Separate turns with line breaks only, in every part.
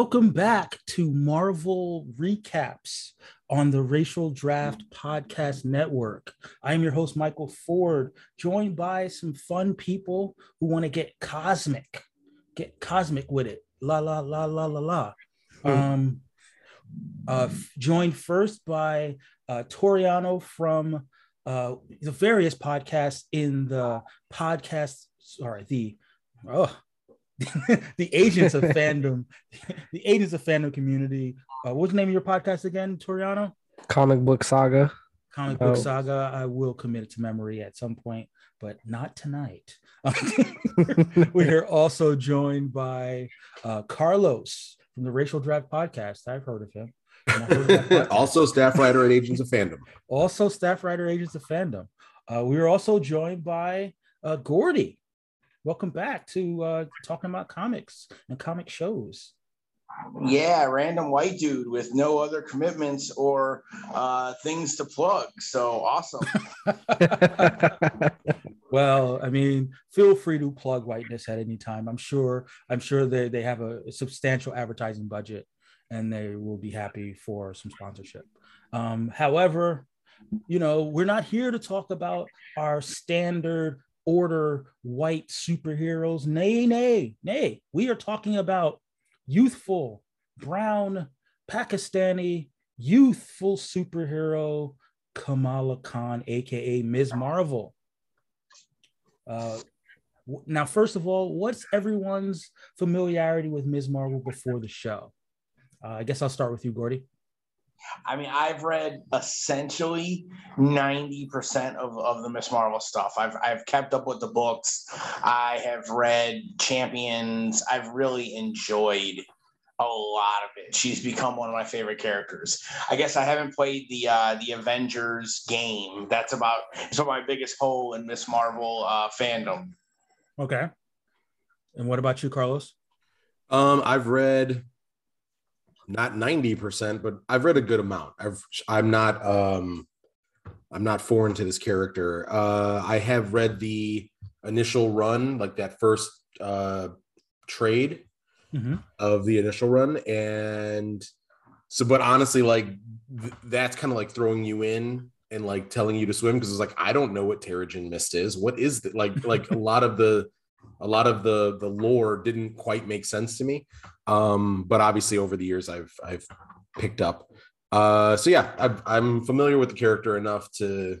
Welcome back to Marvel Recaps on the Racial Draft Podcast Network. I am your host, Michael Ford, joined by some fun people who want to get cosmic, get cosmic with it. La la la la la la. Um, uh, joined first by uh, Toriano from uh, the various podcasts in the podcast, sorry, the oh, the agents of fandom, the agents of fandom community. Uh, what's the name of your podcast again, Toriano?
Comic Book Saga.
Comic Book oh. Saga. I will commit it to memory at some point, but not tonight. We're also joined by uh, Carlos from the Racial Draft Podcast. I've heard of him.
also, staff writer at Agents of Fandom.
Also, staff writer, Agents of Fandom. Uh, we are also joined by uh, Gordy welcome back to uh, talking about comics and comic shows.
Yeah, random white dude with no other commitments or uh, things to plug. So awesome.
well, I mean, feel free to plug whiteness at any time. I'm sure. I'm sure they they have a substantial advertising budget, and they will be happy for some sponsorship. Um, however, you know, we're not here to talk about our standard order white superheroes. Nay, nay, nay. We are talking about youthful, brown, Pakistani, youthful superhero Kamala Khan, aka Ms. Marvel. Uh, now, first of all, what's everyone's familiarity with Ms. Marvel before the show? Uh, I guess I'll start with you, Gordy.
I mean, I've read essentially 90% of, of the Miss Marvel stuff. I've, I've kept up with the books. I have read Champions. I've really enjoyed a lot of it. She's become one of my favorite characters. I guess I haven't played the uh, the Avengers game. That's about so my biggest hole in Miss Marvel uh, fandom.
Okay. And what about you, Carlos?
Um, I've read not 90%, but I've read a good amount. I've I'm not um I'm not foreign to this character. Uh I have read the initial run, like that first uh trade mm-hmm. of the initial run and so but honestly like th- that's kind of like throwing you in and like telling you to swim because it's like I don't know what Terrigen Mist is. What is that? Like like a lot of the a lot of the the lore didn't quite make sense to me um but obviously over the years i've i've picked up. Uh so yeah i i'm familiar with the character enough to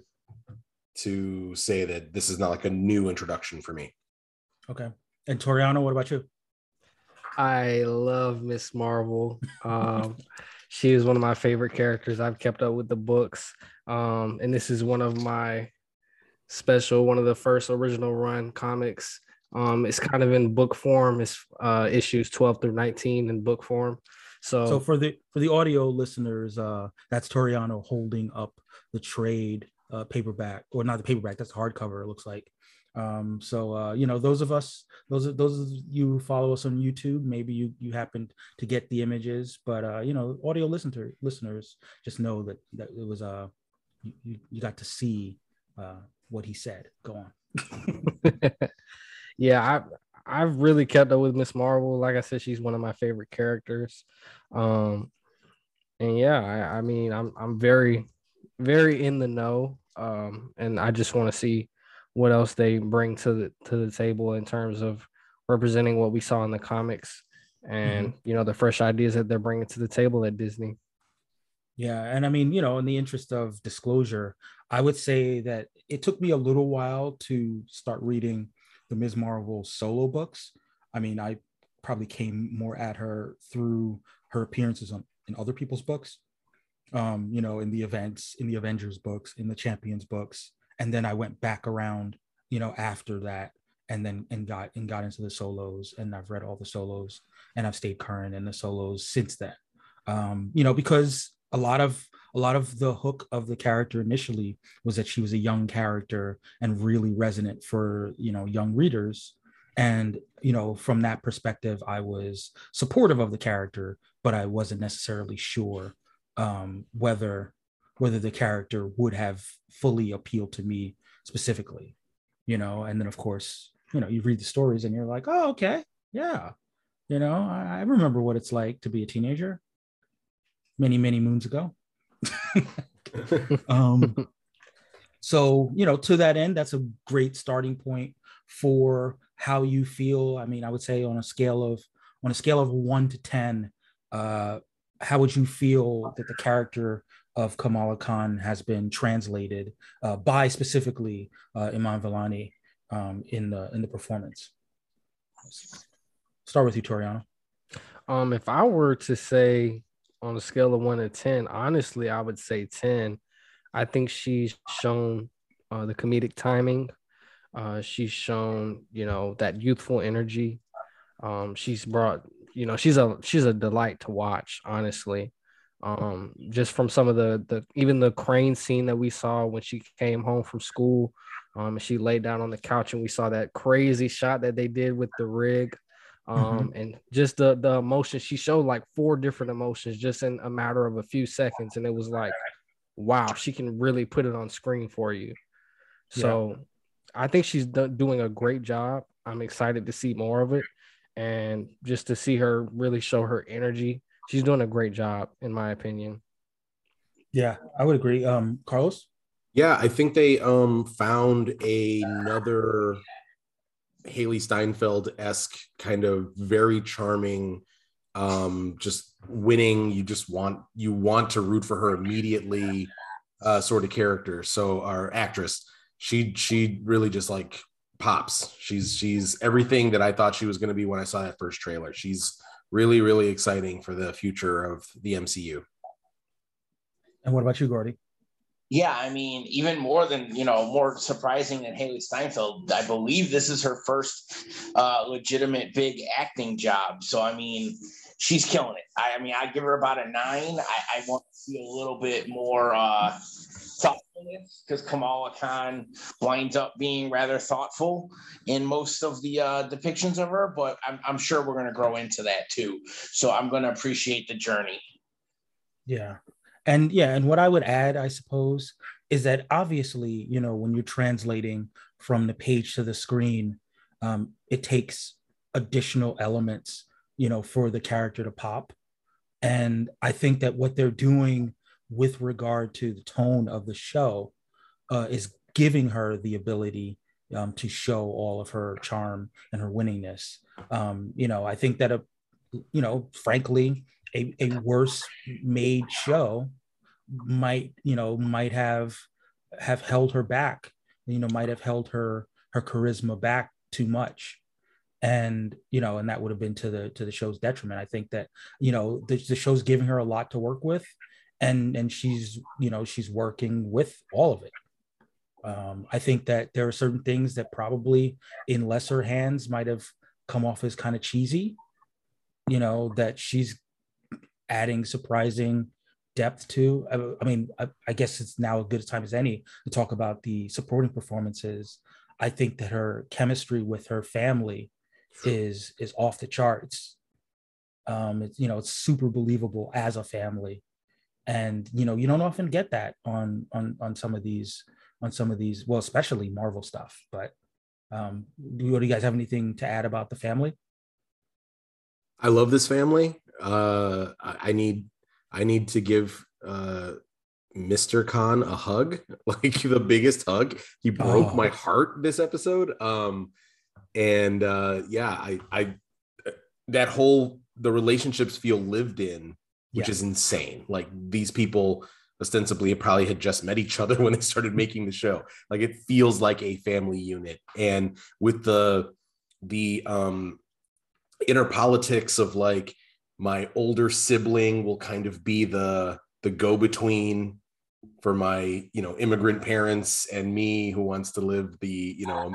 to say that this is not like a new introduction for me.
Okay. And toriano what about you?
I love miss marvel. Um she is one of my favorite characters i've kept up with the books. Um and this is one of my special one of the first original run comics um, it's kind of in book form. It's uh, issues 12 through 19 in book form. So,
so for the for the audio listeners, uh, that's Toriano holding up the trade uh, paperback, or not the paperback. That's the hardcover. It looks like. Um, so uh, you know, those of us, those of those of you who follow us on YouTube, maybe you you happened to get the images, but uh, you know, audio listener listeners just know that that it was uh you, you got to see uh what he said. Go on.
yeah, I I've really kept up with Miss Marvel. Like I said, she's one of my favorite characters. Um, and yeah, I, I mean, I'm I'm very very in the know. Um, and I just want to see what else they bring to the to the table in terms of representing what we saw in the comics and mm-hmm. you know the fresh ideas that they're bringing to the table at Disney.
Yeah, and I mean, you know, in the interest of disclosure, I would say that it took me a little while to start reading the Ms. Marvel solo books. I mean, I probably came more at her through her appearances on, in other people's books, um, you know, in the events, in the Avengers books, in the Champions books. And then I went back around, you know, after that and then and got and got into the solos and I've read all the solos and I've stayed current in the solos since then. Um, you know, because a lot of a lot of the hook of the character initially was that she was a young character and really resonant for you know young readers. And you know from that perspective i was supportive of the character but i wasn't necessarily sure um, whether whether the character would have fully appealed to me specifically you know? And then of course you know you read the stories and you're like oh okay. Yeah. You know i, I remember what it's like to be a teenager many many moons ago. Um so you know to that end that's a great starting point for how you feel. I mean i would say on a scale of on a scale of 1 to 10 uh how would you feel that the character of kamala khan has been translated uh, by specifically uh, iman vellani um, in the in the performance? Start with you toriano.
Um if i were to say on a scale of 1 to 10 honestly i would say 10 i think she's shown uh, the comedic timing uh, she's shown, you know, that youthful energy. Um, she's brought, you know, she's a she's a delight to watch, honestly. Um, just from some of the the even the crane scene that we saw when she came home from school, um, she laid down on the couch and we saw that crazy shot that they did with the rig. Um, mm-hmm. and just the the emotion she showed like four different emotions just in a matter of a few seconds, and it was like, wow, she can really put it on screen for you. So I think she's do- doing a great job. I'm excited to see more of it and just to see her really show her energy. She's doing a great job, in my opinion.
Yeah, I would agree. Um, Carlos?
Yeah, I think they um found another Hailee Steinfeld esque kind of very charming, um, just winning. You just want you want to root for her immediately, uh, sort of character. So our actress she she really just like pops. She's she's everything that I thought she was going to be when I saw that first trailer. She's really really exciting for the future of the MCU.
And what about you, Gordy?
Yeah, I mean, even more than you know, more surprising than Hailee Steinfeld. I believe this is her first uh, legitimate big acting job. So I mean, she's killing it. I, I mean, I give her about a nine. I, I want to see a little bit more uh, thoughtfulness because Kamala Khan winds up being rather thoughtful in most of the uh, depictions of her, but I'm, I'm sure we're going to grow into that too. So I'm going to appreciate the journey.
Yeah. And yeah, and what I would add, I suppose, is that obviously, you know, when you're translating from the page to the screen, um, it takes additional elements, you know, for the character to pop. And I think that what they're doing with regard to the tone of the show uh, is giving her the ability um, to show all of her charm and her winningness. Um, you know, I think that a, you know, frankly, a, a worse made show might, you know, might have have held her back. You know, might have held her her charisma back too much and you know and that would have been to the to the show's detriment i think that you know the, the show's giving her a lot to work with and and she's you know she's working with all of it um, i think that there are certain things that probably in lesser hands might have come off as kind of cheesy you know that she's adding surprising depth to. I, I mean I, I guess it's now a good time as any to talk about the supporting performances. I think that her chemistry with her family is is off the charts. Um it's you know it's super believable as a family. And you know you don't often get that on on on some of these on some of these well especially marvel stuff but um do, do you guys have anything to add about the family?
I love this family. Uh i need i need to give uh mr khan a hug like the biggest hug he broke oh. my heart this episode um and uh yeah i i that whole the relationships feel lived in which yeah. is insane. Like these people ostensibly probably had just met each other when they started making the show. Like it feels like a family unit. And with the the um inner politics of like my older sibling will kind of be the the go-between for my you know immigrant parents and me who wants to live the you know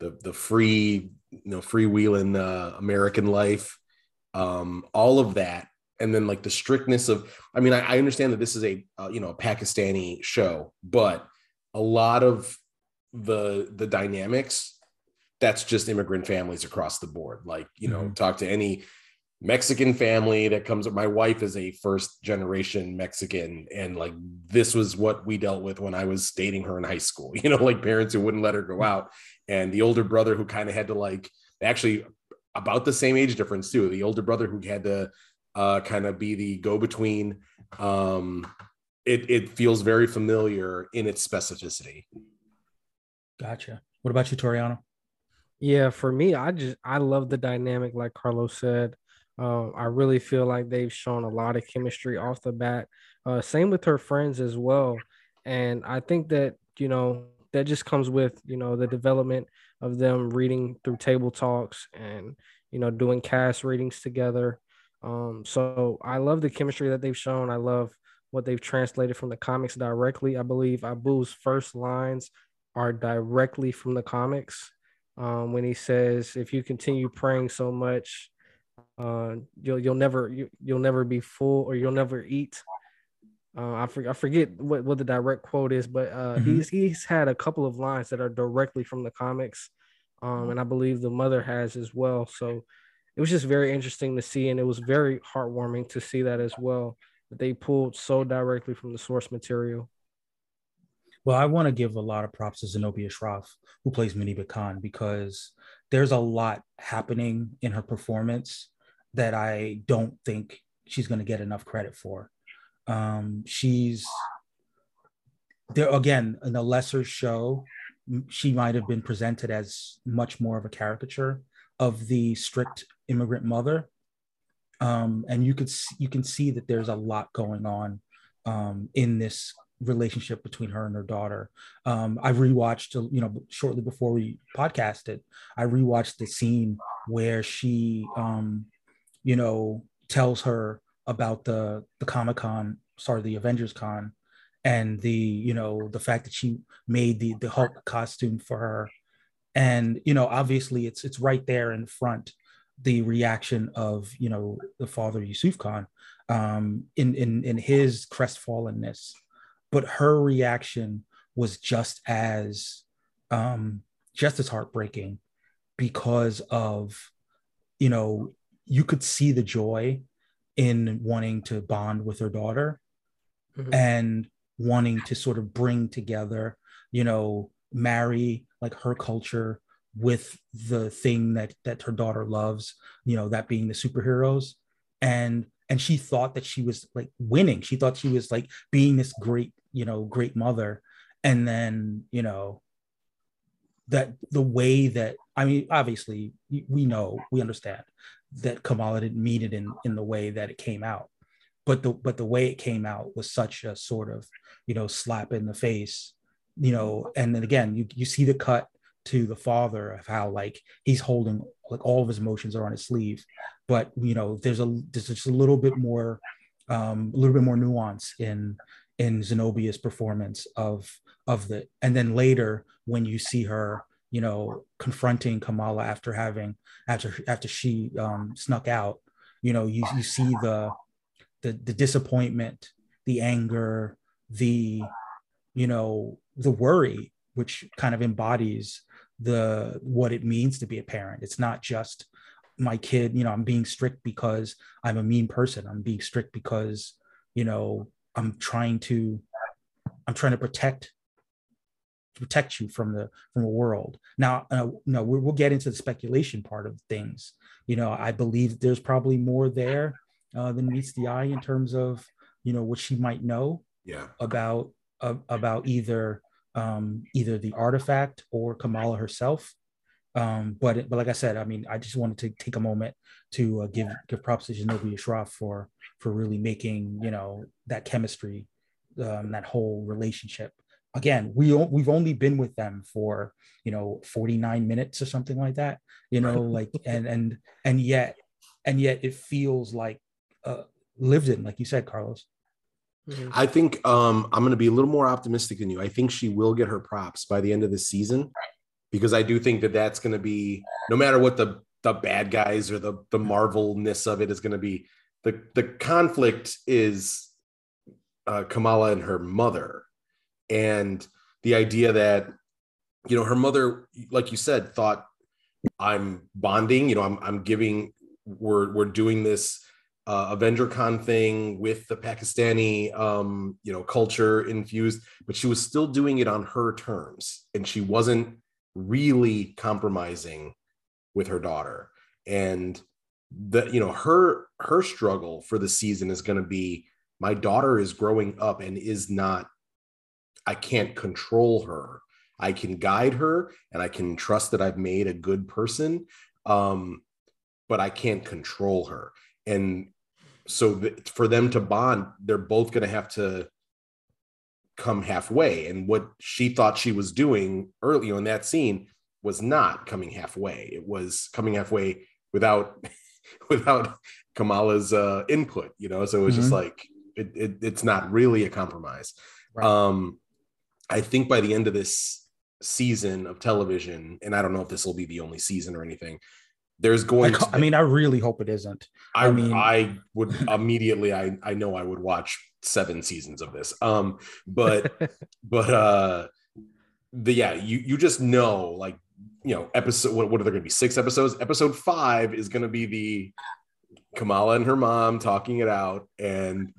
the the free you know freewheeling uh, American life, um, all of that, and then like the strictness of. I mean, I, I understand that this is a uh, you know a Pakistani show, but a lot of the the dynamics that's just immigrant families across the board. Like you know, mm-hmm. talk to any Mexican family that comes up. My wife is a first generation Mexican, and like this was what we dealt with when I was dating her in high school. You know, like parents who wouldn't let her go out, and the older brother who kind of had to like actually about the same age difference too. The older brother who had to uh, kind of be the go between. Um, it it feels very familiar in its specificity.
Gotcha. What about you, Toriano?
Yeah, for me, I just I love the dynamic, like Carlos said. Um, I really feel like they've shown a lot of chemistry off the bat. Uh, same with her friends as well. And I think that, you know, that just comes with, you know, the development of them reading through table talks and, you know, doing cast readings together. Um, so I love the chemistry that they've shown. I love what they've translated from the comics directly. I believe Abu's first lines are directly from the comics. Um, when he says, if you continue praying so much, uh, you'll you'll never you, you'll never be full or you'll never eat. Uh, I, for, I forget what, what the direct quote is, but uh, mm-hmm. he's he's had a couple of lines that are directly from the comics, um, and I believe the mother has as well. So it was just very interesting to see, and it was very heartwarming to see that as well. That they pulled so directly from the source material.
Well, I want to give a lot of props to Zenobia Shroff, who plays Muniba Khan, because there's a lot happening in her performance that I don't think she's going to get enough credit for. Um, she's there again in a lesser show. She might have been presented as much more of a caricature of the strict immigrant mother, um, and you could you can see that there's a lot going on um, in this relationship between her and her daughter. Um, I rewatched, you know, shortly before we podcasted, I rewatched the scene where she um, you know, tells her about the the Comic Con, sorry, the Avengers Con, and the you know the fact that she made the the Hulk costume for her, and you know obviously it's it's right there in front the reaction of you know the father Yusuf Khan um, in in in his crestfallenness, but her reaction was just as um, just as heartbreaking because of you know you could see the joy in wanting to bond with her daughter mm-hmm. and wanting to sort of bring together, you know, marry like her culture with the thing that that her daughter loves, you know, that being the superheroes. And and she thought that she was like winning. She thought she was like being this great, you know, great mother. And then, you know, that the way that I mean, obviously we know, we understand that Kamala didn't mean it in in the way that it came out. But the but the way it came out was such a sort of, you know, slap in the face, you know, and then again, you you see the cut to the father of how like he's holding like all of his emotions are on his sleeve but you know there's a there's just a little bit more um a little bit more nuance in in zenobia's performance of of the and then later when you see her you know, confronting Kamala after having after after she um, snuck out. You know, you you see the the the disappointment, the anger, the you know the worry, which kind of embodies the what it means to be a parent. It's not just my kid. You know, I'm being strict because I'm a mean person. I'm being strict because you know I'm trying to I'm trying to protect protect you from the from the world. Now, uh, no, we'll get into the speculation part of things. You know, I believe there's probably more there uh, than meets the eye in terms of you know what she might know
yeah.
about uh, about either um, either the artifact or Kamala herself. Um, but but like I said, I mean, I just wanted to take a moment to uh, give give props to Zenobia Shroff for for really making you know that chemistry, um, that whole relationship. Again we we've only been with them for you know 49 minutes or something like that you know like and and and yet and yet it feels like uh, lived in like you said carlos.
Mm-hmm. i think um i'm going to be a little more optimistic than you. I think she will get her props by the end of the season because I do think that that's going to be no matter what the the bad guys or the the marvelness of it is going to be the the conflict is uh, Kamala and her mother. And the idea that you know her mother like you said thought I'm bonding you know I'm I'm giving we're we're doing this uh, Avenger Con thing with the Pakistani, um, you know, culture infused, but she was still doing it on her terms, and she wasn't really compromising with her daughter. And the, you know, her her struggle for the season is going to be my daughter is growing up and is not. I can't control her. I can guide her, and I can trust that I've made a good person. Um, but I can't control her. And so th- for them to bond, they're both going to have to come halfway. And what she thought she was doing early in that scene was not coming halfway. It was coming halfway without without Kamala's uh, input. You know, so it was mm-hmm. just like it, it, it's not really a compromise. Right. Um, I think by the end of this season of television, and I don't know if this will be the only season or anything, there's going
I,
to
I mean I really hope it isn't.
I, I mean I would immediately I I know I would watch seven seasons of this. Um but but uh the yeah, you you just know like you know episode what, what are there going to be six episodes? Episode 5 is going to be the Kamala and her mom talking it out and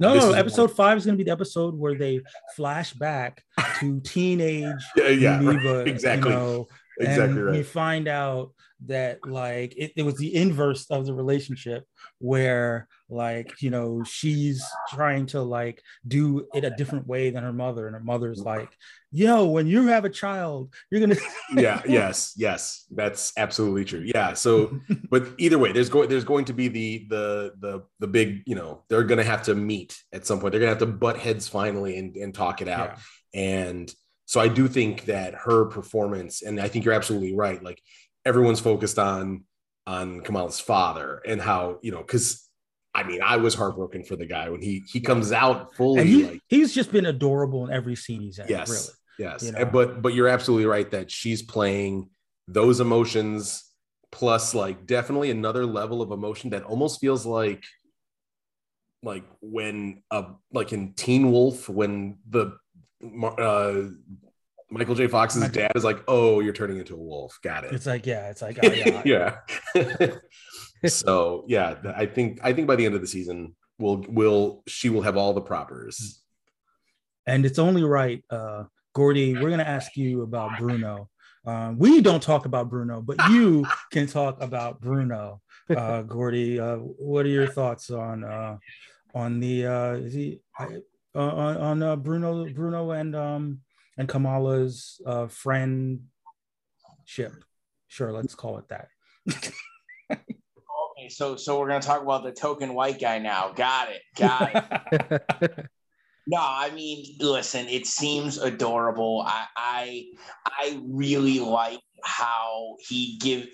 no, no, episode five is going to be the episode where they flash back to teenage
yeah, yeah right. exactly.
You know, exactly and right. we find out that like it, it was the inverse of the relationship where like you know she's trying to like do it a different way than her mother and her mother's like yo when you have a child you're gonna
yeah yes yes that's absolutely true. Yeah so but either way there's going there's going to be the the the the big you know they're gonna have to meet at some point. They're gonna have to butt heads finally and, and talk it out. Yeah. and so i do think that her performance and i think you're absolutely right like everyone's focused on on Kamala's father and how you know because I mean I was heartbroken for the guy when he he comes out fully.
He,
like,
he's just been adorable in every scene he's in.
Yes,
really.
Yes, you know? but but you're absolutely right that she's playing those emotions plus like definitely another level of emotion that almost feels like like when uh like in Teen Wolf when the uh Michael J. Fox's Michael. dad is like, "Oh, you're turning into a wolf." Got it.
It's like, yeah, it's like, oh,
yeah. yeah. so yeah, I think I think by the end of the season, will will she will have all the propers.
And it's only right, uh, Gordy. We're gonna ask you about Bruno. Um, we don't talk about Bruno, but you can talk about Bruno. Uh, Gordy, uh, what are your thoughts on uh, on the uh, is he uh, on, on uh, Bruno Bruno and um and Kamala's uh, friendship. Sure, let's call it that.
okay, so so we're gonna talk about the token white guy now. Got it. Got it. no, I mean, listen, it seems adorable. I I I really like how he give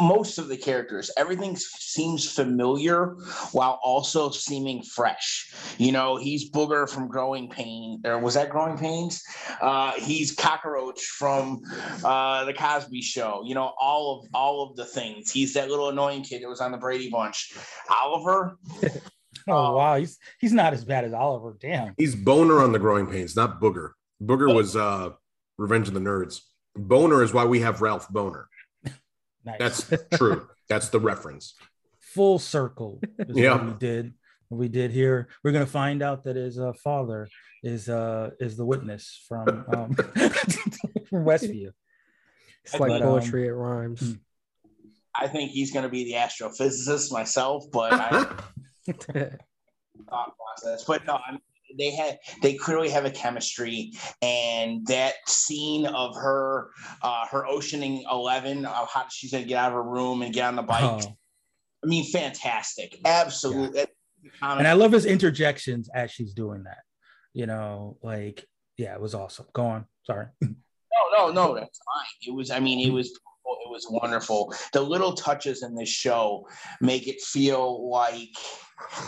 most of the characters everything seems familiar while also seeming fresh. You know he's booger from growing pain or was that growing pains? Uh, he's cockroach from uh, the cosby show. You know all of all of the things. He's that little annoying kid that was on the brady bunch. Oliver?
Oh wow. He's he's not as bad as oliver. Damn.
He's boner on the growing pains not booger. Booger was uh revenge of the nerds. Boner is why we have ralph boner Nice. That's true. That's the reference.
Full circle. yeah, we did. What we did here. We're gonna find out that his uh, father is uh is the witness from um from Westview.
It's like but, poetry. Um, it rhymes. Hmm.
I think he's gonna be the astrophysicist myself, but I thought process. But no, I'm they had they clearly have a chemistry and that scene of her uh her oceaning 11 of how she's gonna get out of her room and get on the bike. Oh. i mean fantastic. Absolutely
yeah. and i love his interjections as she's doing that. You know like yeah it was awesome. Go on. Sorry.
No no no that's fine. It was i mean it was was wonderful. The little touches in this show make it feel like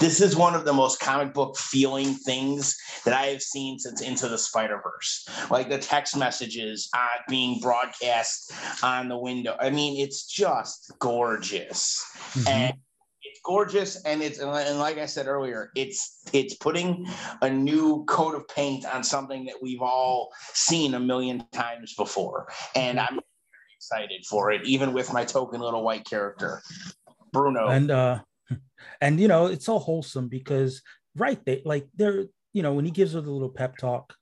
this is one of the most comic book feeling things that I have seen since Into the Spider Verse. Like the text messages uh, being broadcast on the window. I mean, it's just gorgeous. Mm-hmm. And it's gorgeous and it's and like I said earlier, it's it's putting a new coat of paint on something that we've all seen a million times before. And I'm excited for it, even with my token little white character, Bruno.
And uh and you know, it's so wholesome because right they like they're you know when he gives her the little pep talk,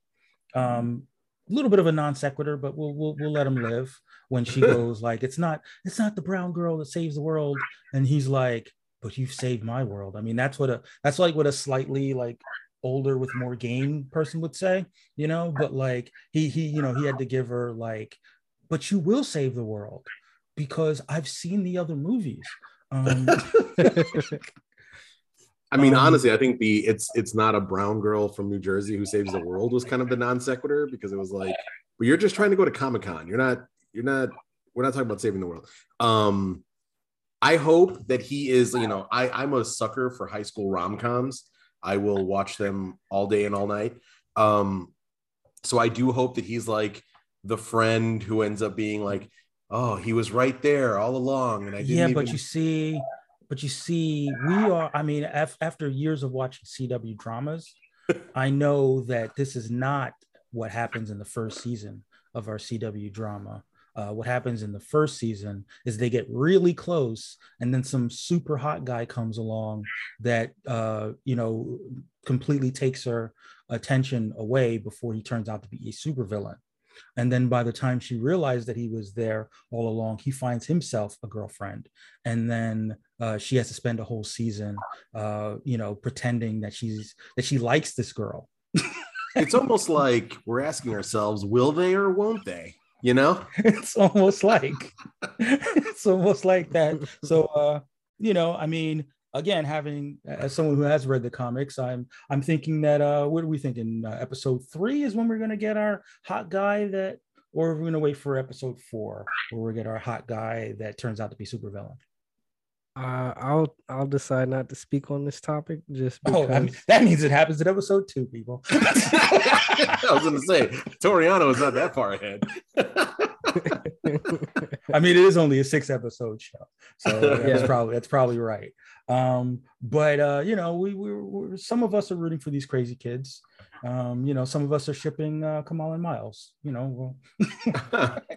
um, a little bit of a non sequitur, but we'll we'll, we'll let him live when she goes like it's not it's not the brown girl that saves the world. And he's like but you've saved my world. I mean that's what a that's like what a slightly like older with more game person would say you know? But like he he you know he had to give her like but you will save the world because i've seen the other movies um
I mean, um, honestly, I think the it's it's not a brown girl from New Jersey who saves the world was kind of the non sequitur because it was like, but you're just trying to go to Comic Con. You're not. You're not. We're not talking about saving the world. Um, I hope that he is. You know, I I'm a sucker for high school rom coms. I will watch them all day and all night. Um, so I do hope that he's like the friend who ends up being like, oh, he was right there all along, and I didn't
yeah.
Even...
But you see, but you see, we are, I mean, af- after years of watching CW dramas, I know that this is not what happens in the first season of our CW drama. Uh, what happens in the first season is they get really close, and then some super hot guy comes along that uh, you know completely takes her attention away before he turns out to be a supervillain. And then by the time she realized that he was there all along, he finds himself a girlfriend. And then uh, she has to spend a whole season, uh, you know, pretending that she's that she likes this girl.
it's almost like we're asking ourselves, will they or won't they? You know,
it's almost like it's almost like that. So, uh, you know, I mean, again, having as someone who has read the comics, I'm I'm thinking that uh, what are we thinking? Uh, episode three is when we're gonna get our hot guy that, or are we're gonna wait for episode four where we get our hot guy that turns out to be super villain.
Uh, I'll I'll decide not to speak on this topic just because.
Oh, I mean, that means it happens in episode two, people.
I was going to say Toriano is not that far ahead.
I mean, it is only a six episode show, so that's yeah. probably that's probably right. Um, but uh, you know, we we we're, some of us are rooting for these crazy kids. Um, you know, some of us are shipping uh, Kamal and Miles. You know,
well.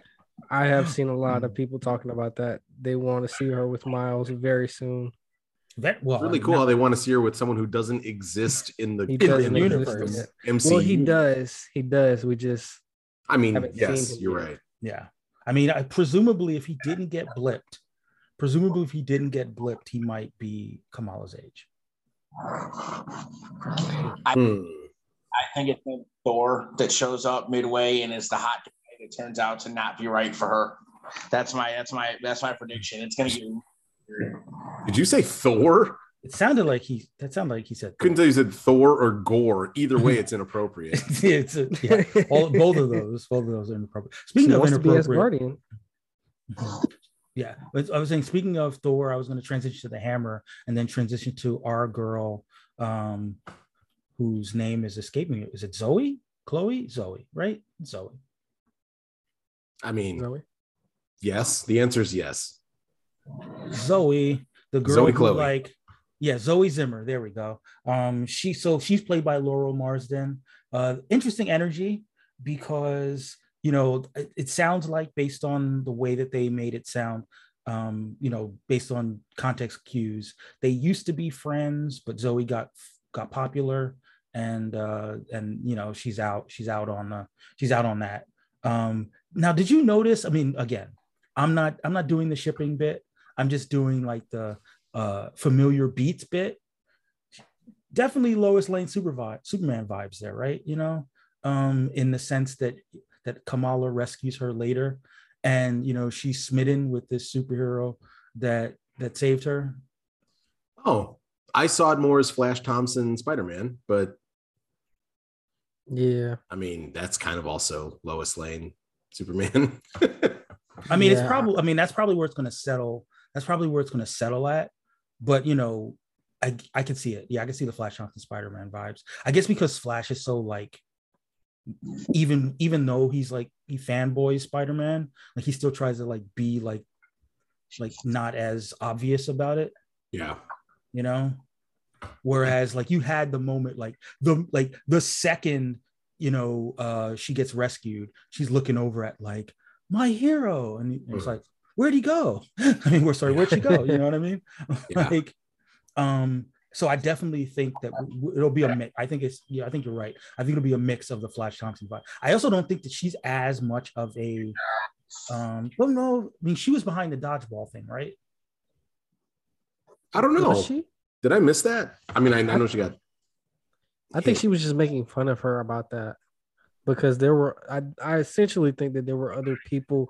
I have seen a lot of people talking about that. They want to see her with Miles very soon.
That well, really cool how they want to see her with someone who doesn't exist in the, in the
universe. MCU. Well, he does. He does. We just.
I mean, yes, you're yet. right.
Yeah, I mean, I, presumably, if he didn't get blipped, presumably if he didn't get blipped, he might be Kamala's age.
I, hmm. I think it's Thor that shows up midway and is the hot guy, that turns out to not be right for her. That's my that's my that's my prediction. It's gonna get.
Did you say Thor?
It sounded like he. That sounded like he said.
Couldn't tell you said Thor or Gore. Either way, it's inappropriate.
it's a, yeah, all, both of those. Both of those are inappropriate. Speaking she of inappropriate, guardian. Yeah, I was saying. Speaking of Thor, I was going to transition to the Hammer and then transition to our girl, um, whose name is escaping me. Is it Zoe? Chloe? Zoe? Right? Zoe.
I mean, Zoe? yes. The answer is yes.
Zoe, the girl Zoe who Chloe. like, yeah, Zoe Zimmer. There we go. Um, she so she's played by Laurel Marsden. Uh, interesting energy because you know it, it sounds like based on the way that they made it sound um, you know, based on context cues. They used to be friends, but Zoe got got popular, and uh, and you know she's out she's out on uh, she's out on that. Um, now, did you notice? I mean, again, I'm not I'm not doing the shipping bit. I'm just doing like the uh, familiar beats bit. Definitely Lois Lane super vibe, Superman vibes there, right? You know, um, in the sense that that Kamala rescues her later, and you know she's smitten with this superhero that that saved her.
Oh, I saw it more as Flash Thompson Spider Man, but
yeah.
I mean, that's kind of also Lois Lane, Superman.
I mean, it's probably. I mean, that's probably where it's going to settle. That's probably where it's going to settle at. But you know, I I can see it. Yeah, I can see the Flash Thompson Spider Man vibes. I guess because Flash is so like, even even though he's like he fanboys Spider Man, like he still tries to like be like, like not as obvious about it.
Yeah.
you know whereas like you had the moment like the like the second you know uh she gets rescued she's looking over at like my hero and it's like where'd he go i mean we're sorry where'd she go you know what i mean
Yeah.
like um so i definitely think that w- w- it'll be a mix i think it's yeah i think you're right i think it'll be a mix of the flash thompson vibe i also don't think that she's as much of a um well no i mean she was behind the dodgeball thing right
I don't know.
Was she?
Did I miss that? I mean, I, I know she got.
I think
hit.
she was just making fun of her about that because there were I, I essentially think that there were other people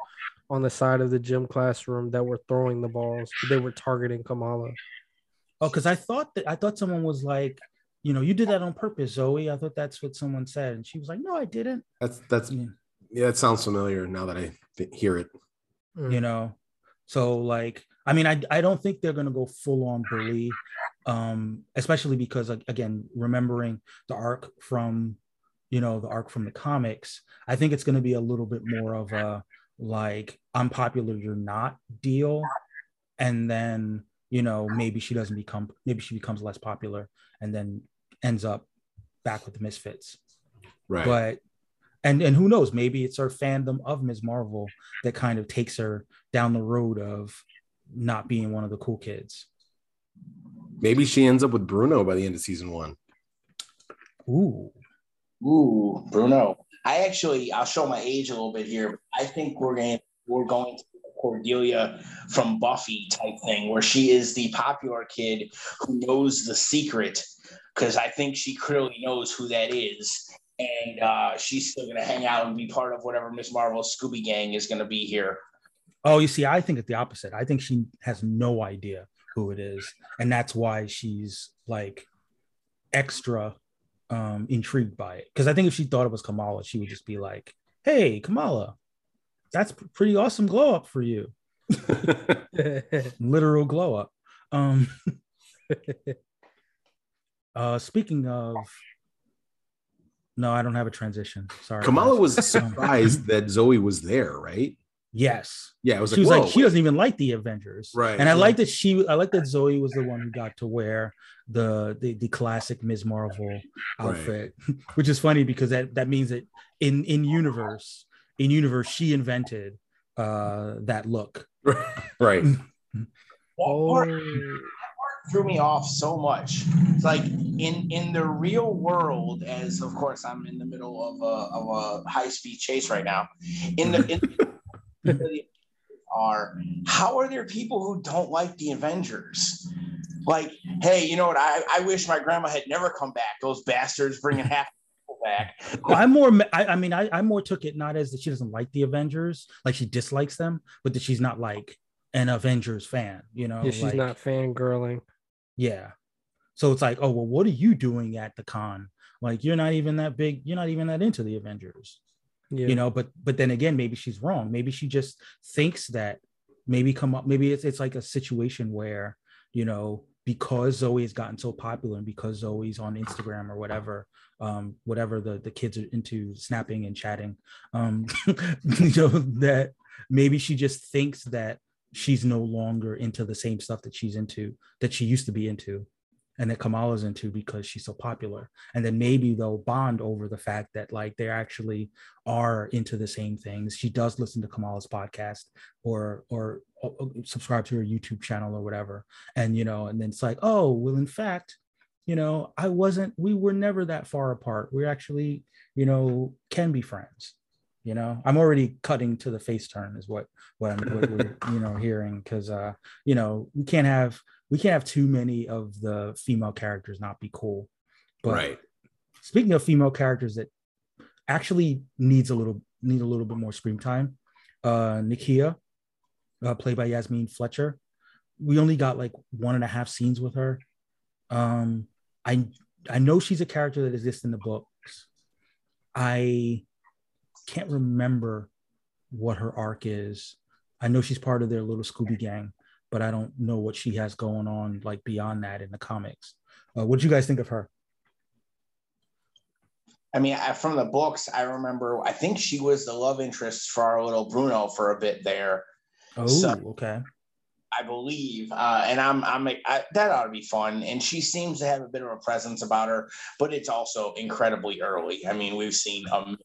on the side of the gym classroom that were throwing the balls. They were targeting Kamala.
Oh, because I thought that I thought someone was like, you know, you did that on purpose, Zoe. I thought that's what someone said, and she was like, no, I didn't.
That's that's
Yeah.
yeah. It sounds familiar now that I th- hear it.
Mm.
You know, so like, I mean, I I don't think they're gonna go full on bully, um, especially because like, again, remembering the arc from, you know, the arc from the comics, I think it's gonna be a little bit more of a like I'm popular, you're not deal, and then you know maybe she doesn't become maybe she becomes less popular and then ends up back with the misfits
Right.
but and and who knows maybe it's her fandom of ms marvel that kind of takes her down the road of not being one of the cool kids
Maybe she ends up with Bruno by the end of season one.
ooh
Ooh, Bruno. I actually, I'll show my age a little bit here. I think we're going, we're going to Cordelia from Buffy type thing, where she is the popular kid who knows the secret, because I think she clearly knows who that is, and uh, she's still going to hang out and be part of whatever Miss Marvel's Scooby Gang is going to be here.
oh you see i think it's the opposite i think she has no idea who it is and that's why she's like extra um intrigued by it because i think if she thought it was kamala she would just be like hey kamala that's pretty awesome glow up for you literal glow up. Um, uh, speaking of, no, I don't have a transition. Sorry,
Kamala was surprised that Zoe was there, right?
Yes.
Yeah, it was
She
like,
was like, she doesn't even like the Avengers,
Right.
And I like that she, I like that Zoe was the one who got to wear the the, the classic Ms. Marvel outfit, which is funny because that that means that in in universe, in universe, she invented uh that look.
right.
That part
oh,
threw me off so much. It's like in in the real world, as of course I'm in the middle of a of a high speed chase right now. In the in the are how are there people who don't like the Avengers? Like, hey, you know what? I, I wish my grandma had never come back. Those bastards bringing half people back.
I'm more. I, I mean, I, I more took it not as that she doesn't like the Avengers, like she dislikes them, but that she's not like an Avengers fan. You know,
yeah, she's
like,
not fangirling.
Yeah. So it's like, oh well, what are you doing at the con? Like you're not even that big. You're not even that into the Avengers.
Yeah.
You know, but but then again, maybe she's wrong. Maybe she just thinks that maybe come up. Maybe it's it's like a situation where you know because Zoe has gotten so popular and because Zoe's on Instagram or whatever, um, whatever the the kids are into snapping and chatting, um, you know that maybe she just thinks that she's no longer into the same stuff that she's into that she used to be into and that Kamala's into because she's so popular. And then maybe they'll bond over the fact that like they actually are into the same things. She does listen to Kamala's podcast or or, or subscribe to her YouTube channel or whatever. And you know, and then it's like, oh, well, in fact, you know, I wasn't, we were never that far apart. We're actually, you know, can be friends. You know, I'm already cutting to the face turn is what what I'm what you know hearing because uh you know we can't have we can't have too many of the female characters not be cool. But
right.
speaking of female characters that actually needs a little need a little bit more screen time, uh Nakia, uh, played by Yasmeen Fletcher, we only got like one and a half scenes with her. Um, I I know she's a character that exists in the books. I can't remember what her arc is I know she's part of their little Scooby gang, but I don't know what she has going on like beyond that in the comics. Uh, what do you guys think of her?
I mean, I, from the books, I remember. I think she was the love interest for our little Bruno for a bit there.
Oh,
So-
okay.
I believe, uh, and I'm, I'm, I, that ought to be fun. And she seems to have a bit of a presence about her, but it's also incredibly early. I mean, we've seen um,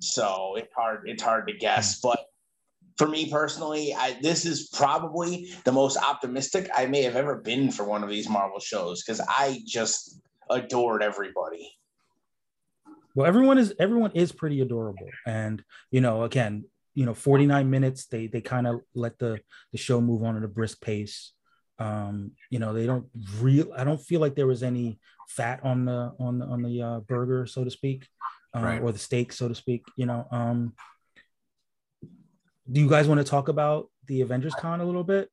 so it's hard, it's hard to guess. But for me personally, I this is probably the most optimistic I may have ever been for one of these Marvel shows because I just adored everybody.
Well, everyone is everyone is pretty adorable, and you know, again, you know, 49 minutes. They they kind of let the the show move on at a brisk pace. Um, you know, they don't real. I don't feel like there was any fat on the on the on the uh, burger, so to speak, uh,
Right.
or the steak, so to speak. You know, um, do you guys want to talk about the Avengers Con a little bit?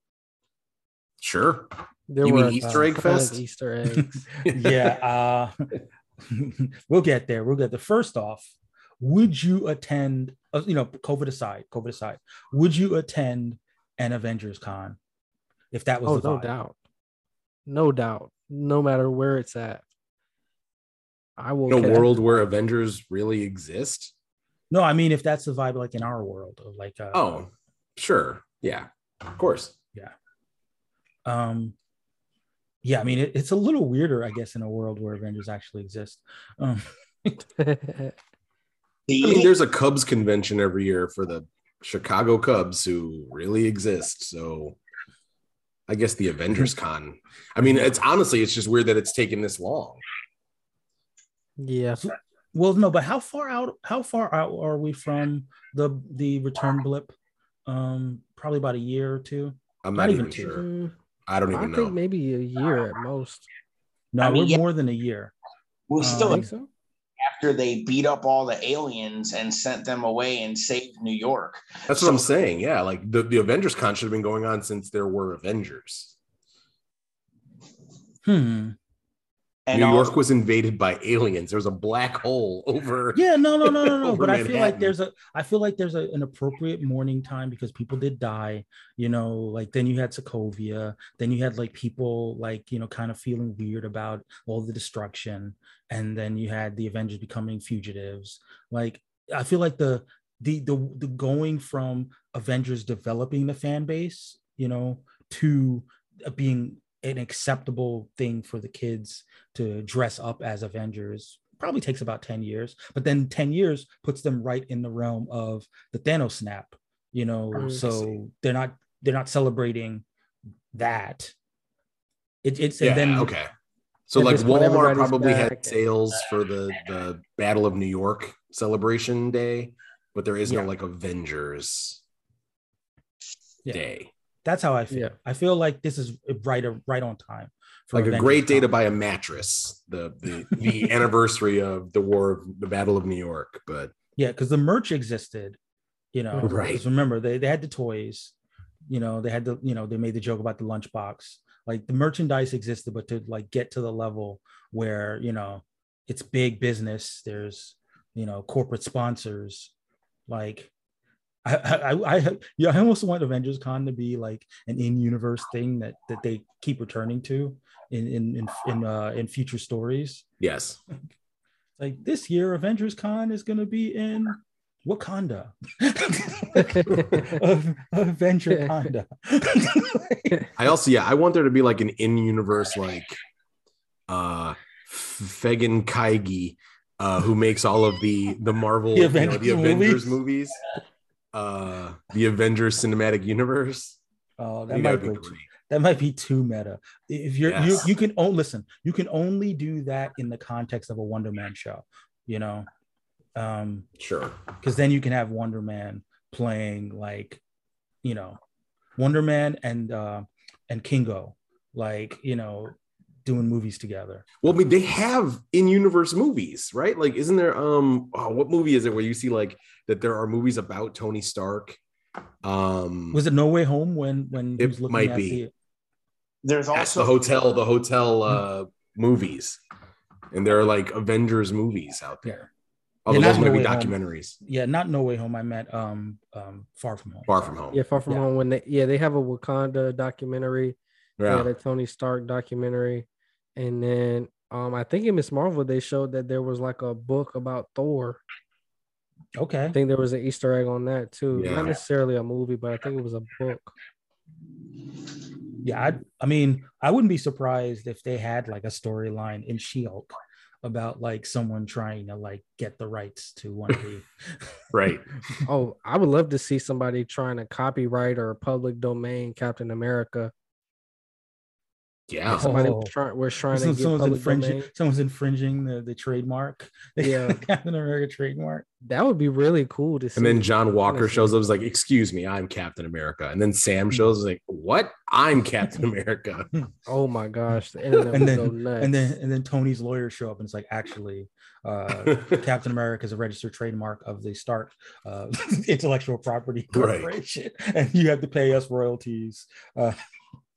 Sure.
There
You mean
were a
Easter egg fest?
Easter eggs.
yeah, uh, we'll get there. We'll get there. First off, would you attend? uh, You know, COVID aside, COVID aside, would you attend an Avengers Con if that was
oh,
the
no
vibe?
doubt. No doubt. No matter where it's at. I will
In a world where Avengers really exist.
No, I mean if that's the vibe, like in our world, of like, uh,
Oh, sure. Yeah, of course. Yeah.
Um, yeah, I mean it, it's a little weirder, I guess, in a world where Avengers actually exist. Um,
I mean, there's a Cubs convention every year for the Chicago Cubs who really exist. So I guess the Avengers Con. I mean, it's honestly, it's just weird that it's taken this long.
yeah.
Well, no, but how far out? How far out are we from the the return blip? Um, probably about a year or two.
I'm
Not
not,
even
even sure.
Mm,
I don't even know.
I think
know.
maybe a year at most.
No,
I mean,
we're
yeah.
more than a year.
we're
Uh,
still
I think so.
after they beat up all the aliens and sent them away and saved New York.
That's what I'm saying. Yeah, like the, the Avengers Con should have been going on since there were Avengers.
Hmm.
And
New York
also-
was invaded by aliens. There was a black hole over.
Yeah, no, no, no, no, no. But I feel like there's a, I feel like there's a, an appropriate mourning time because people did die. You know, like then you had Sokovia, then you had like people like you know kind of feeling weird about all the destruction, and then you had the Avengers becoming fugitives. Like I feel like the the the the going from Avengers developing the fan base, you know, to being an acceptable thing for the kids to dress up as Avengers probably takes about 10 years, but then 10 years puts them right in the realm of the Thanos snap, you know,
Mm.
So they're not they're not celebrating that. It, it's
Yeah,
and then
okay. So
And
like Walmart
everybody's
probably had sales for the the Battle of New York celebration day, but there is
Yeah.
no like Avengers
Yeah.
day.
That's how I feel.
Yeah.
I feel like this is right right on time. for
Like a great day to buy a mattress. The the, the anniversary of the War of the Battle of New York, but
Yeah, because the merch existed, you know.
Mm-hmm.
Right. Remember, they, they had the toys, you know, they had the, you know, they made the joke about the lunchbox. Like the merchandise existed, but to like get to the level where, you know, it's big business, there's, you know, corporate sponsors, like I, I, I, yeah, I almost want Avengers Con to be like an in-universe thing that that they keep returning to in in in in, uh, in future stories.
Yes.
like this year avengers con is going to be in wakanda. Av- avenger conda.
I also yeah, I want there to be like an in-universe like uh Fegan Kaigi uh who makes all of the the Marvel
The
you know,
Avengers
the Avengers movies. Uh the Avengers cinematic universe.
oh that might
be
too, that might be too meta if you're
Yes.
you, you can only listen you can only do that in the context of a wonder man show you know um
Sure.
because then you can have wonder man playing like you know wonder man and uh and kingo like you know doing movies together
Well, I mean, they have in-universe movies, right? Like, isn't there um oh, what movie is it where you see like that there are movies about Tony Stark? Um
was it no way home when when he
It
was looking
might
at
be.
the
There's
That's
also
the hotel, the hotel uh movies. And there are like Avengers movies out there. Oh,
Yeah,
those
not
might
No
be
Way Home.
documentaries.
Yeah, not No Way Home. I meant um um Far From Home.
Far from home.
Yeah, Far From
Yeah.
Home. When they yeah they have a Wakanda documentary. They
Yeah.
had a Tony Stark documentary, and then um I think in Miss Marvel they showed that there was like a book about Thor.
Okay.
I think there was an Easter egg on that too.
Yeah.
Not necessarily a movie, but I think it was a book.
Yeah, I I mean, I wouldn't be surprised if they had like a storyline in She-Hulk about like someone trying to like get the rights to one of the
Right.
Oh, I would love to see somebody trying to copyright or public domain Captain America.
Yeah.
Somebody
Oh.
was trying, was trying to get
someone's infringing
domain.
someone's infringing the, the trademark. The
Yeah.
Captain America trademark.
That would be really cool to see.
And then John Walker shows up is like, "Excuse me, I'm Captain America." And then Sam shows up, like, "What? I'm Captain America."
Oh my gosh, the internet
And then-
go.
And then and then Tony's lawyers show up and it's like actually uh Captain America is a registered trademark of the Stark uh, intellectual property
Right.
corporation, and you have to pay us royalties. Uh,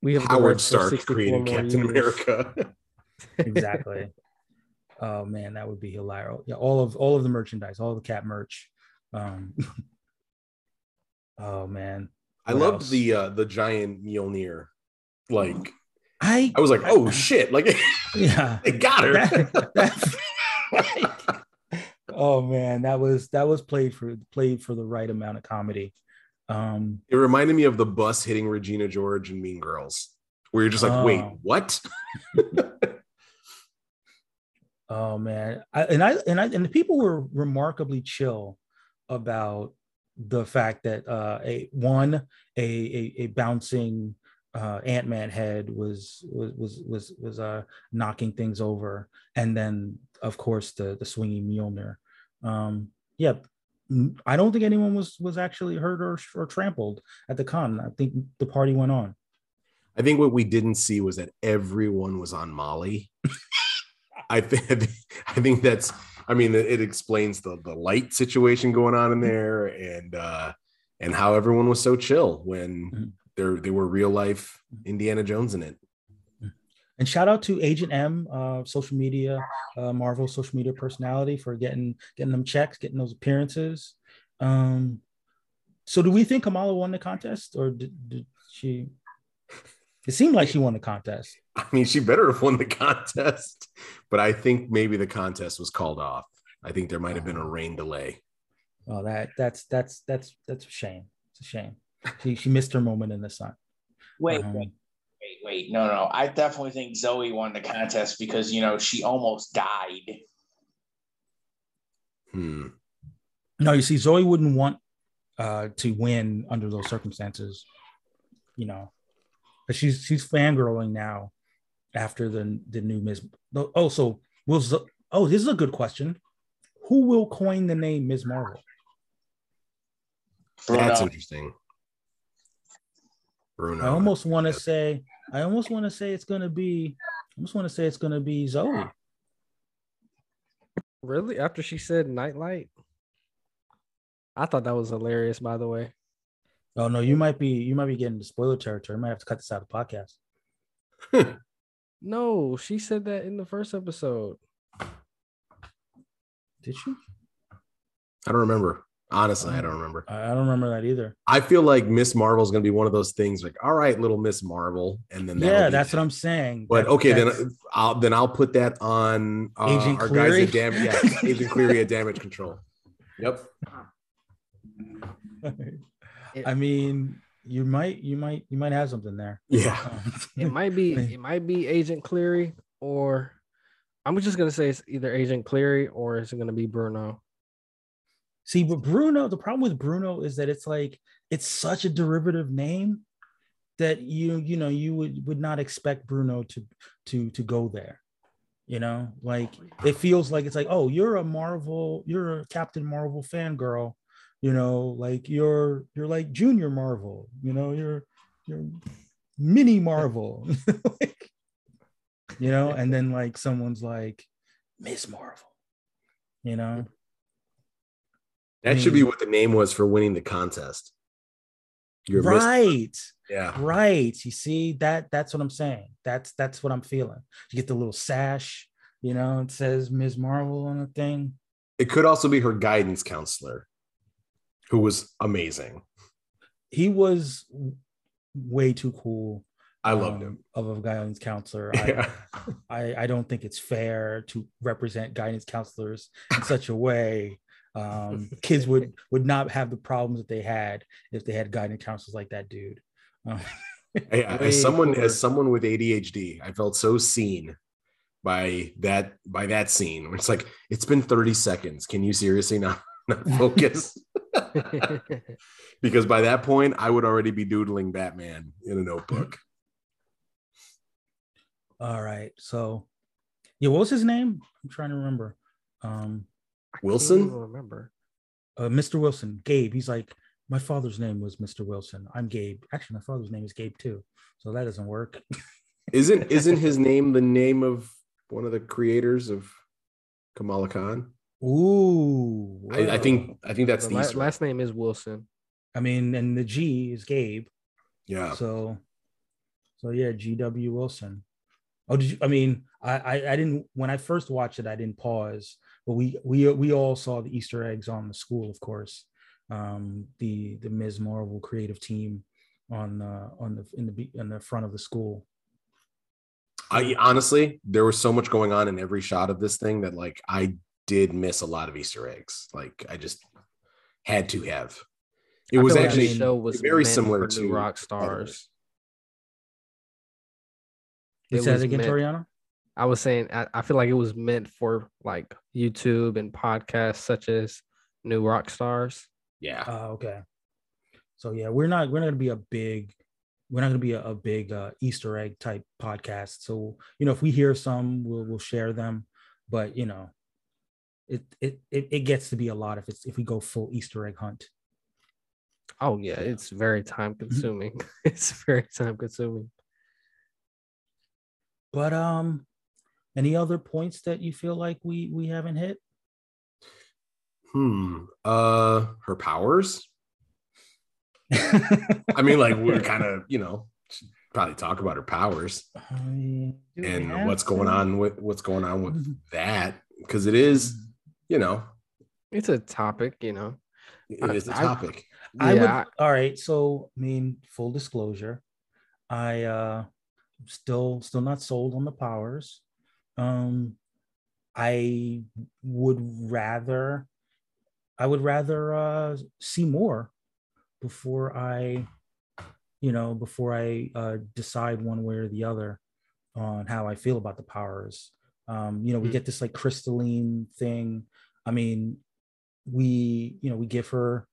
we have
Howard Stark
64
created Captain
years.
America.
exactly. oh man, that would be hilarious. Yeah, all of all of the merchandise, all the Cap merch. Um, oh man,
I
What
loved
else?
the uh the giant Mjolnir. Like,
I
I was like, "Oh shit!" Like,
yeah.
they got her.
That- that- oh man, that was that was played for played for the right amount of comedy. Um,
It reminded me of the bus hitting Regina George and Mean Girls, where you're just like, "Wait,
Oh.
what?"
Oh man, I, and I and I and the people were remarkably chill about the fact that uh, a one a a, a bouncing uh, Ant Man head was was was was was uh, knocking things over, and then of course the the swinging Mjolnir. Um, yeah, I don't think anyone was was actually hurt or or trampled at the con. I think the party went on.
I think what we didn't see was that everyone was on Molly. I think I think that's I mean it, explains the the light situation going on in there and uh and how everyone was so chill when
Mhm.
there they were real life Indiana Jones in it.
And shout out to Agent M, uh, social media, uh, Marvel social media personality for getting getting them checks, getting those appearances. Um, so, do we think Kamala won the contest, or did, did she? It seemed like she won the contest.
I mean she better have won the contest, but I think maybe the contest was called off. I think there might have been a rain delay.
Oh, that that's that's that's that's a shame. It's a shame. She she missed her moment in the sun.
Wait,
Um,
wait, wait, wait. No, no. I definitely think Zoe won the contest because you know she almost died.
Hmm.
No, you see, Zoe wouldn't want uh, to win under those circumstances, you know, but she's she's fangirling now after the the new Ms. Oh, so will Zo- oh, this is a good question. Who will coin the name Ms. Marvel?
That's interesting. Bruno.
I almost want to say, I almost want to say it's gonna be, I almost want to say it's gonna be Zoe.
Really? After she said nightlight? I thought that was hilarious, by the way.
Oh no, you might be you might be getting the spoiler territory. You might have to cut this out of the podcast.
No, she said that in the first episode.
Did she?
I don't remember. Honestly, I don't remember.
I I don't remember that either.
I feel like Miss Marvel is going to be one of those things like, all right, little Miss Marvel, and then
Yeah,
be
that's
it.
what I'm saying.
But
That-
okay,
that's-
then I'll then I'll put that on uh,
Agent
our
Cleary?
guys at damage. Yeah, Agent Cleary at Damage Control. Yep.
I mean, you might, you might, you might have something there.
Yeah.
It might be it might be Agent Cleary or I'm just gonna say it's either Agent Cleary or it's gonna be Bruno.
See, but Bruno, the problem with Bruno is that it's like it's such a derivative name that you, you know, you would would not expect Bruno to to to go there. You know, like it feels like it's like, oh, you're a Marvel, you're a Captain Marvel fangirl. You know, like you're you're like Junior Marvel. You know, you're you're mini Marvel. like, you know, and then like someone's like Miss Marvel. You know,
That should be what the name was for winning the contest. You're
right.
Yeah.
Right. You see that that's what I'm saying. That's that's what I'm feeling. You get the little sash, you know, it says Ms. Marvel on the thing.
It could also be her guidance counselor, who was amazing.
He was way too cool.
I loved
um,
him.
Of a guidance counselor.
Yeah.
I, I, I don't think it's fair to represent guidance counselors in such a way. Um, kids would would not have the problems that they had if they had guidance counselors like that dude. Um,
Way
as someone as someone with ADHD, I felt so seen by that by that scene. Where it's like it's been 30 seconds. Can you seriously not, not focus? because by that point, I would already be doodling Batman in a notebook.
all right, so yeah, what was his name? I'm trying to remember. Um,
I
Wilson?
even remember.
uh, Mr. Wilson, Gabe. He's like, my father's name was Mr. Wilson. I'm Gabe. Actually, my father's name is Gabe too. So that doesn't work.
Isn't isn't his name the name of one of the creators of Kamala Khan?
Ooh.
I, I think I think that's
The
the
la- last name is Wilson.
I mean, and the G is Gabe.
yeah.
So, so yeah, G.W. Wilson. Oh, did you? I mean, I, I I didn't when I first watched it, I didn't pause, but we we we all saw the Easter eggs on the school, of course. Um, the the Ms. Marvel creative team on uh, on the in the in the front of the school.
I honestly, there was so much going on in every shot of this thing that like I did miss a lot of Easter eggs. Like I just had to have. It
I
was
feel like
actually
the show was
very similar to
rock stars.
Is
It
said
was
it again,
meant-
Toriono?
I was saying I, I feel like it was meant for like YouTube and podcasts such as New Rockstars.
Yeah.
Oh, okay. So yeah, we're not we're not gonna be a big we're not gonna be a, a big uh, Easter egg type podcast. So you know, if we hear some, we'll we'll share them. But you know, it it it, it gets to be a lot if it's if we go full Easter egg hunt.
Oh yeah, it's very time consuming. it's very time consuming.
But um, any other points that you feel like we we haven't hit?
Hmm. Uh her powers. I mean, like we're kind of, you know, probably talk about her powers
I mean,
and
have
what's going on with what's going on with that. Because it is, you know,
It's a topic, you know.
it is the
I-
topic.
I
Yeah,
would all right. So I mean, full disclosure, I uh still still not sold on the powers. Um I would rather I would rather uh see more before I you know before I uh decide one way or the other on how I feel about the powers. Um, you know, we
Mhm.
get this like crystalline thing. I mean, we, you know, we give her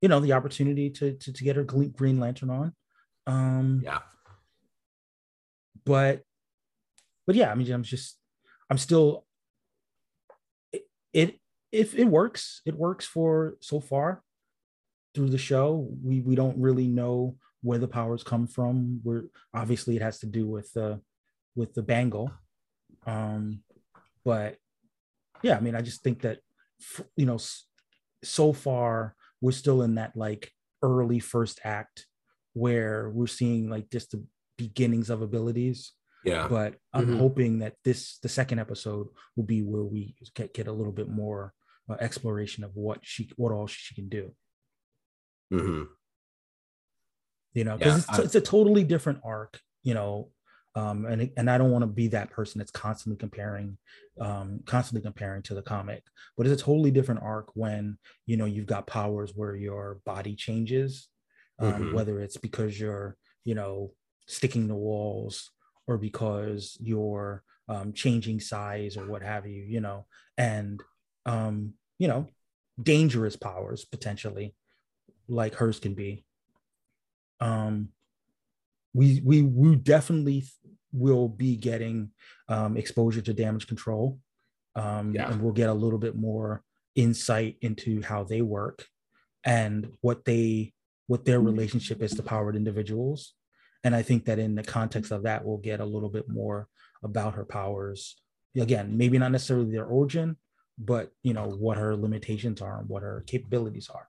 you know the opportunity to to, to get her green lantern on um
Yeah.
but but yeah i mean i'm just i'm still it, it if it works it works for so far through the show. We we don't really know where the powers come from. We're obviously it has to do with uh with the bangle. Um but yeah i mean i just think that you know so far we're still in that like early first act where we're seeing like just the beginnings of abilities
Yeah.
but i'm
Mhm.
hoping that this the second episode will be where we get, get a little bit more uh, exploration of what she what all she can do
hmm
you know because
Yeah,
it's, it's a totally different arc you know um and and i don't want to be that person that's constantly comparing um constantly comparing to the comic but it's a totally different arc when you know you've got powers where your body changes um
Mhm.
whether it's because you're you know sticking to walls or because you're um changing size or what have you you know and um you know dangerous powers potentially like hers can be. Um we we we definitely will be getting um exposure to damage control um
Yeah.
and we'll get a little bit more insight into how they work and what they what their relationship is to powered individuals and i think that in the context of that we'll get a little bit more about her powers again maybe not necessarily their origin but you know what her limitations are and what her capabilities are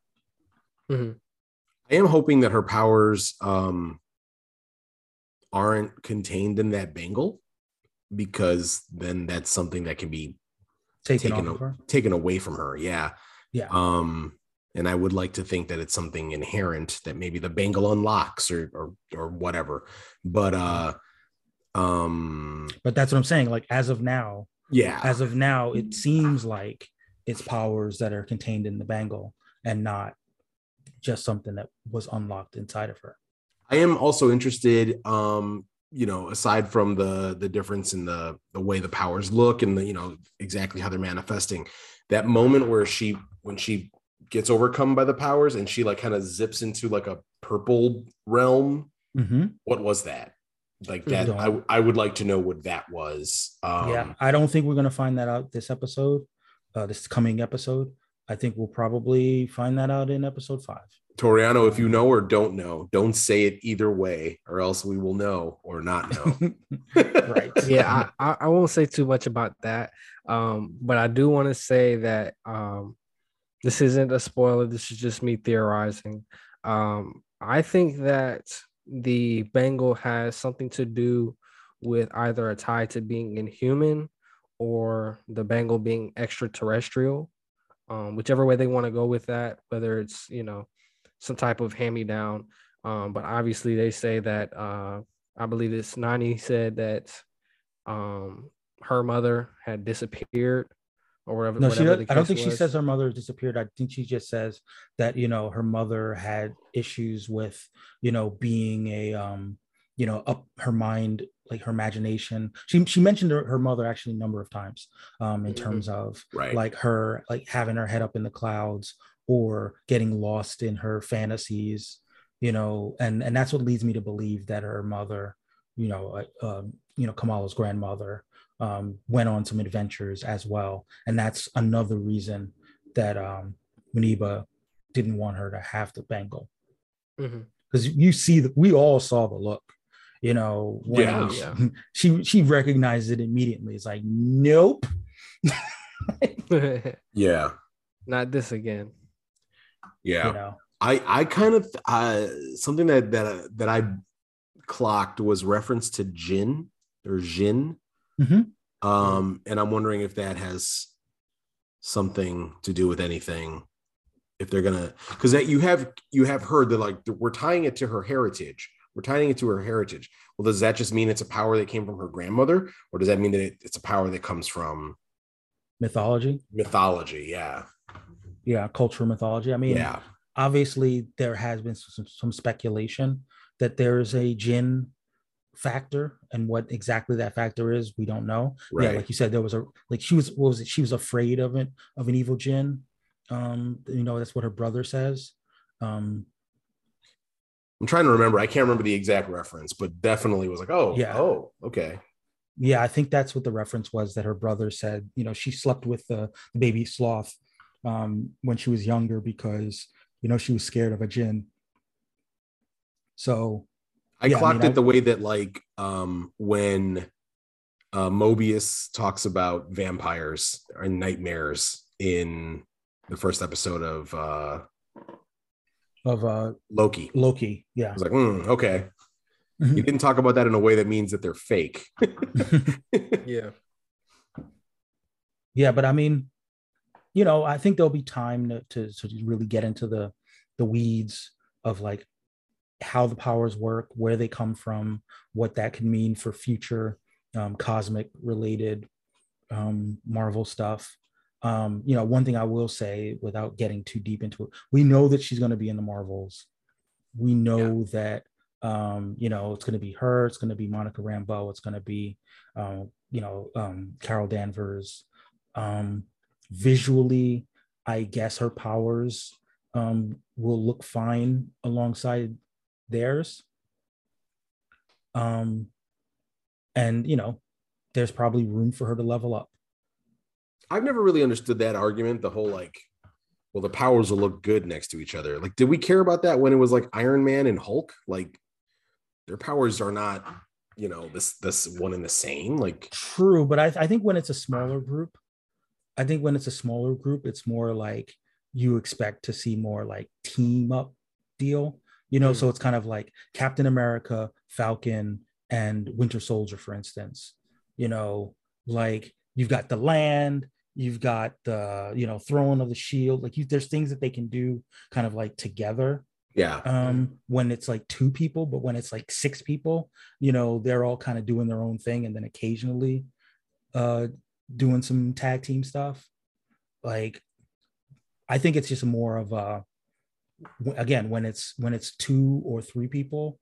I am hoping that her powers um aren't contained in that bangle because then that's something that can be
taken,
taken,
her.
taken away from her. Yeah.
Yeah.
Um, and I would like to think that it's something inherent that maybe the bangle unlocks or or or whatever. But uh um
But that's what I'm saying. Like as of now,
yeah.
as of now, it seems like it's powers that are contained in the bangle and not just something that was unlocked inside of her.
I am also interested um you know aside from the the difference in the the way the powers look and the you know exactly how they're manifesting that moment where she when she gets overcome by the powers and she like kind of zips into like a purple realm
Mm-hmm.
what was that like that I, I would like to know what that was um
yeah, I don't think we're gonna find that out this episode, uh, this coming episode. I think we'll probably find that out in episode five.
toriono if you know or don't know don't say it either way or else we will know or not know
right.
yeah, I, I, I won't say too much about that. Um, but I do want to say that um, this isn't a spoiler. This is just me theorizing. Um, I think that the bangle has something to do with either a tie to being inhuman or the bangle being extraterrestrial. Um, whichever way they want to go with that, whether it's you know some type of hand me down. Um, but obviously they say that uh, I believe it's Nani said that um her mother had disappeared or whatever.
No, she.
whatever the
I don't think she says her mother disappeared. I think she just says that you know her mother had issues with you know being a um you know up her mind like her imagination. She she mentioned her, her mother actually a number of times um in
Mhm.
terms of
right
like her like having her head up in the clouds or getting lost in her fantasies you know and and that's what leads me to believe that her mother you know uh, um, you know kamala's grandmother um, went on some adventures as well and that's another reason that um muneeba didn't want her to have the bangle
Mhm.
because you see that we all saw the look you know when
Yeah.
she,
Yeah.
she she recognized it immediately it's like nope
yeah
Not this again.
yeah
you know
I I kind of uh something that that uh, that I clocked was reference to Jinn or Jinn.
Mhm.
Um and I'm wondering if that has something to do with anything if they're going to cuz that you have you have heard that like we're tying it to her heritage. We're tying it to her heritage. Well, does that just mean it's a power that came from her grandmother or does that mean that it, it's a power that comes from
mythology
mythology? Yeah.
yeah cultural mythology i mean
yeah.
obviously there has been some, some speculation that there is a jinn factor and what exactly that factor is we don't know. Yeah like you said there was a like she was what was it? She was afraid of it of an evil jinn um you know that's what her brother says. Um
I'm trying to remember. I can't remember the exact reference, but definitely was like, oh,
Yeah.
oh, okay.
yeah i think that's what the reference was that her brother said. You know she slept with the, the baby sloth um when she was younger because you know she was scared of a jinn so
I
Yeah, I
clocked
mean,
it
I-
the way that like um when uh Mobius talks about vampires and nightmares in the first episode of uh
of uh
Loki.
Loki yeah I
was like, hmm, okay.
Mhm.
You didn't talk about that in a way that means that they're fake.
Yeah.
yeah but i mean you know i think there'll be time to, to, to really get into the the weeds of like how the powers work where they come from what that could mean for future um, cosmic related um, marvel stuff. Um, you know one thing i will say without getting too deep into it we know that she's going to be in the marvels. We know that um, you know it's going to be her it's going to be monica rambeau it's going to be um, you know um, carol danvers. Um, visually i guess her powers um, will look fine alongside theirs um, and you know there's probably room for her to level up
I've never really understood that argument, the whole like, well, the powers will look good next to each other. Like, did we care about that when it was like Iron Man and Hulk? Like, their powers are not, you know, this this one and the same. Like,
True, but I, I think when it's a smaller group, I think when it's a smaller group, it's more like you expect to see more like team up deal, you know.
Mm.
So it's kind of like Captain America, Falcon, and Winter Soldier, for instance. You know, like you've got the land, You've got the you know throwing of the shield. Like you, there's things that they can do kind of like together
Yeah.
um when it's like two people but when it's like six people you know they're all kind of doing their own thing and then occasionally uh doing some tag team stuff like i think it's just more of a again when it's when it's two or three people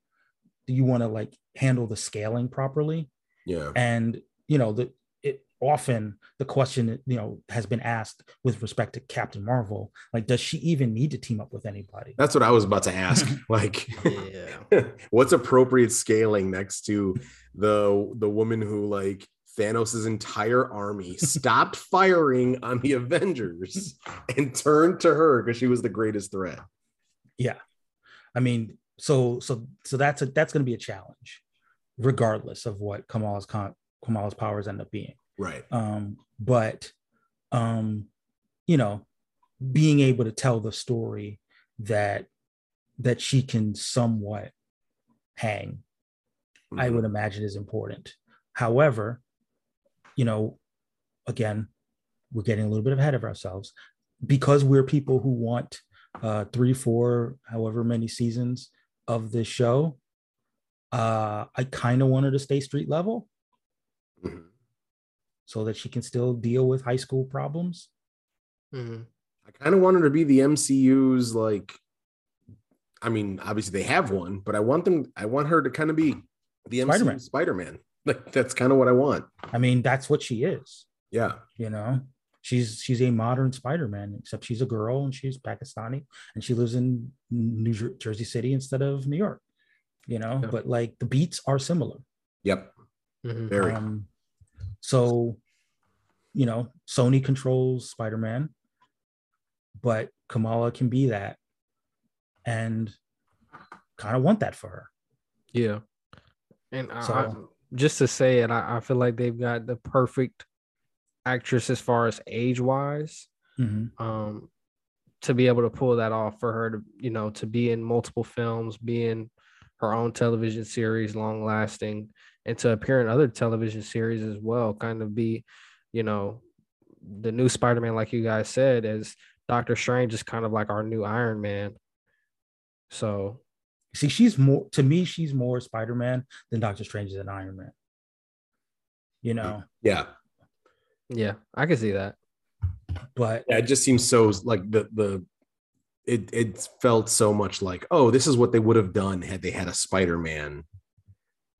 do you want to like handle the scaling properly
Yeah.
and you know the it often the question you know has been asked with respect to captain marvel like does she even need to team up with anybody
That's what I was about to ask. like,
Yeah.
what's appropriate scaling next to the the woman who like Thanos' entire army stopped firing on the Avengers and turned to her because she was the greatest threat.
Yeah i mean so so so that's a that's going to be a challenge regardless of what kamala's con- kamala's powers end up being
Right.
um but um you know being able to tell the story that that she can somewhat hang I
Mhm.
would imagine is important. However, you know, again, we're getting a little bit ahead of ourselves because we're people who want uh, three, four, however many seasons of this show. Uh, I kind of want her to stay street level
Mhm.
so that she can still deal with high school problems.
Mhm.
I kind of want her to be the MCU's like. I mean, obviously they have one, but I want them. I want her to kind of be the
Spider-Man.
MCU Spider-Man. Like that's kind of what I want.
I mean, that's what she is.
Yeah.
You know, she's she's a modern Spider-Man, except she's a girl and she's Pakistani and she lives in New Jersey City instead of New York. You know,
Yeah.
but like the beats are similar.
Yep.
Mhm.
Very.
Um, so, you know, Sony controls Spider Man, but Kamala can be that, and kind of want that for her.
Yeah. And I,
So-
I- just to say it, I, I feel like they've got the perfect actress as far as age wise. um to be able to pull that off for her to you know to be in multiple films be in her own television series long lasting and to appear in other television series as well kind of be you know the new spider-man like you guys said as doctor strange is kind of like our new iron man so
See, she's more to me. She's more Spider Man than Doctor Strange is an Iron Man. You know,
Yeah.
Yeah i can see that
but
Yeah. It just seems so like the the. It it felt so much like oh this is what they would have done had they had a Spider-Man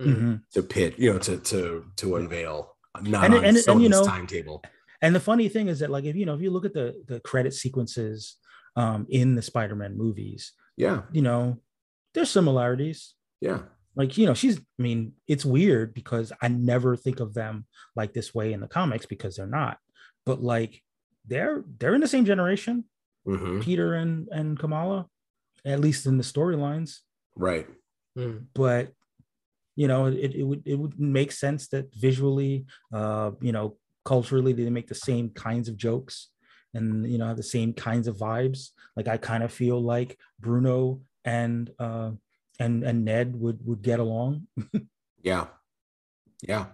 Mhm.
to pit you know to to to unveil not
And-
on
and- and,
Sony's
you know,
timetable.
And the funny thing is that, like, if you know, if you look at the the credit sequences um, in the Spider Man movies,
Yeah.
you know, there's similarities.
Yeah.
Like you know she's i mean it's weird because i never think of them like this way in the comics because they're not but like they're they're in the same generation
hmm
peter and and kamala at least in the storylines
Right.
Mm.
but you know it, it would it would make sense that visually uh you know culturally they make the same kinds of jokes and you know have the same kinds of vibes like i kind of feel like bruno and uh and and ned would would get along
Yeah. Yeah.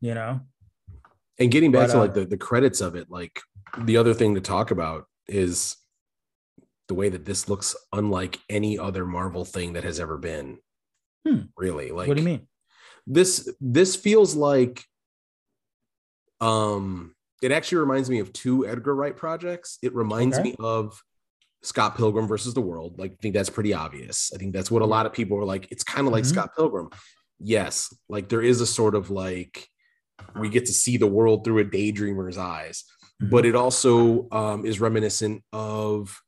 you know
And getting back
But,
to
uh,
like the, the credits of it, like the other thing to talk about is the way that this looks unlike any other Marvel thing that has ever been.
Hmm.
Really, like
what do you mean
this this feels like um it actually reminds me of two Edgar Wright projects. It reminds
Okay.
me of Scott Pilgrim versus the World. Like I think that's pretty obvious. I think that's what a lot of people are like. It's kind of like
Mhm.
Scott Pilgrim. Yes, like there is a sort of like we get to see the world through a daydreamer's eyes,
Mm-hmm.
but it also um, is reminiscent of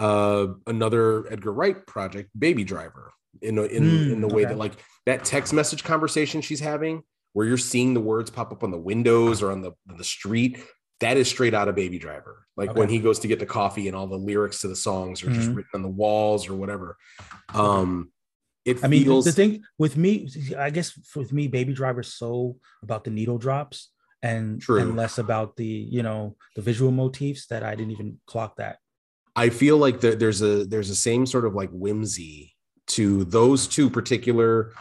uh, another Edgar Wright project, Baby Driver, in a- in
Mm,
in the way
okay.
that like that text message conversation she's having, where you're seeing the words pop up on the windows or on the the street. That is straight out of Baby Driver. Like when he goes to get the coffee and all the lyrics to the songs are just
Mhm.
written on the walls or whatever. Um, it
I mean, the-
feels
the thing with me, I guess with me, Baby Driver's so about the needle drops and
True.
and less about the you know the visual motifs that I didn't even clock that.
I feel like the, there's a there's a same sort of like whimsy to those two particular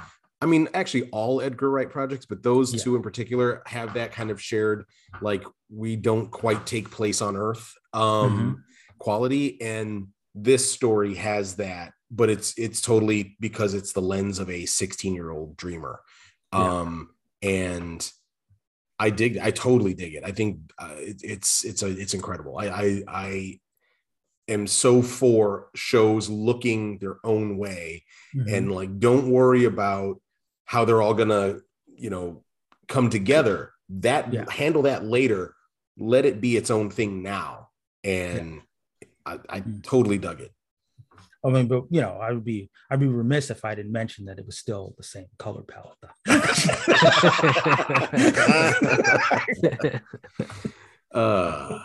I mean, actually, all Edgar Wright projects, but those
Yeah.
two in particular have that kind of shared, like we don't quite take place on Earth um, quality, and this story has that, but it's it's totally because it's the lens of a 16 year old dreamer,
Yeah.
um, and I dig, I totally dig it. I think uh, it, it's it's a it's incredible. I I I am so for shows looking their own way
Mhm.
and like don't worry about how they're all gonna you know come together that
Yeah.
handle that later let it be its own thing now and i, I
Mm.
totally dug it
I mean, but you know, I would be I'd be remiss if I didn't mention that it was still the same color palette.
uh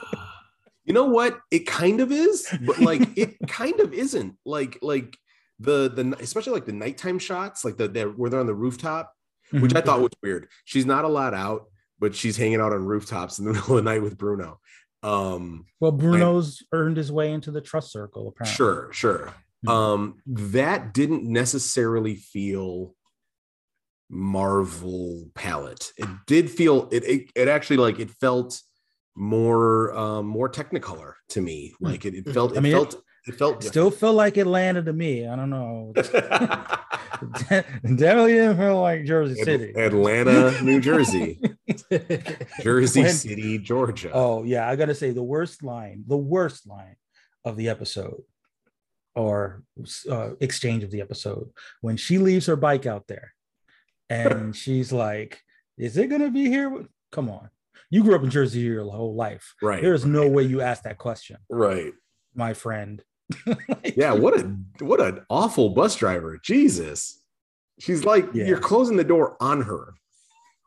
you know what it kind of is but like it kind of isn't like like the the especially like the nighttime shots like the, the where they're on the rooftop which I thought was weird. She's not allowed out, but she's hanging out on rooftops in the middle of the night with Bruno. Um,
well, Bruno's earned his way into the trust circle. Apparently,
sure, sure.
Mhm.
Um, that didn't necessarily feel Marvel palette. It did feel it. It, it actually like it felt more um more technicolor to me. Like it, it felt. It
I mean,
felt. It, felt.
Still feel like Atlanta to me. I don't know. Definitely didn't feel like Jersey City.
Atlanta, New Jersey, Jersey
When-
City, Georgia.
Oh yeah, I gotta say the worst line, the worst line of the episode, or uh, exchange of the episode, when she leaves her bike out there, and she's like, "Is it gonna be here?" Come on, you grew up in Jersey your whole life.
right.
There is no way you asked that question,
Right.
my friend.
Yeah, what a what an awful bus driver. Jesus. She's like
Yeah.
you're closing the door on her.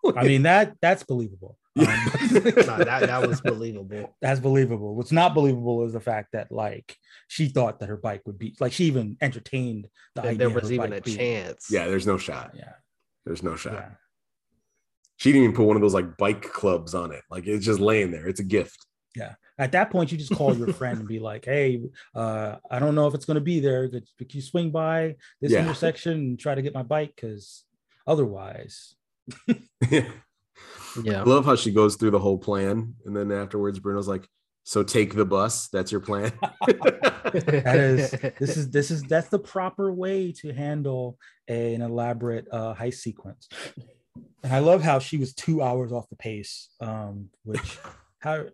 I mean that that's believable. Um,
Nah, that, that was believable.
that's believable. What's not believable is the fact that like she thought that her bike would be like she even entertained the
That
idea
there was even a
being-
chance.
yeah, there's no shot.
Yeah,
There's no shot.
yeah.
She didn't even put one of those like bike clubs on it. Like it's just laying there. It's a gift.
At that point, you just call your friend and be like, "Hey, uh, I don't know if it's going to be there. Could, could you swing by this
Yeah.
intersection and try to get my bike? Because otherwise,
I
Yeah.
I love how she goes through the whole plan. And then afterwards, Bruno's like, So take the bus. That's your plan.
that is this is this is that's the proper way to handle a- an elaborate uh, heist sequence. And I love how she was two hours off the pace, um, which how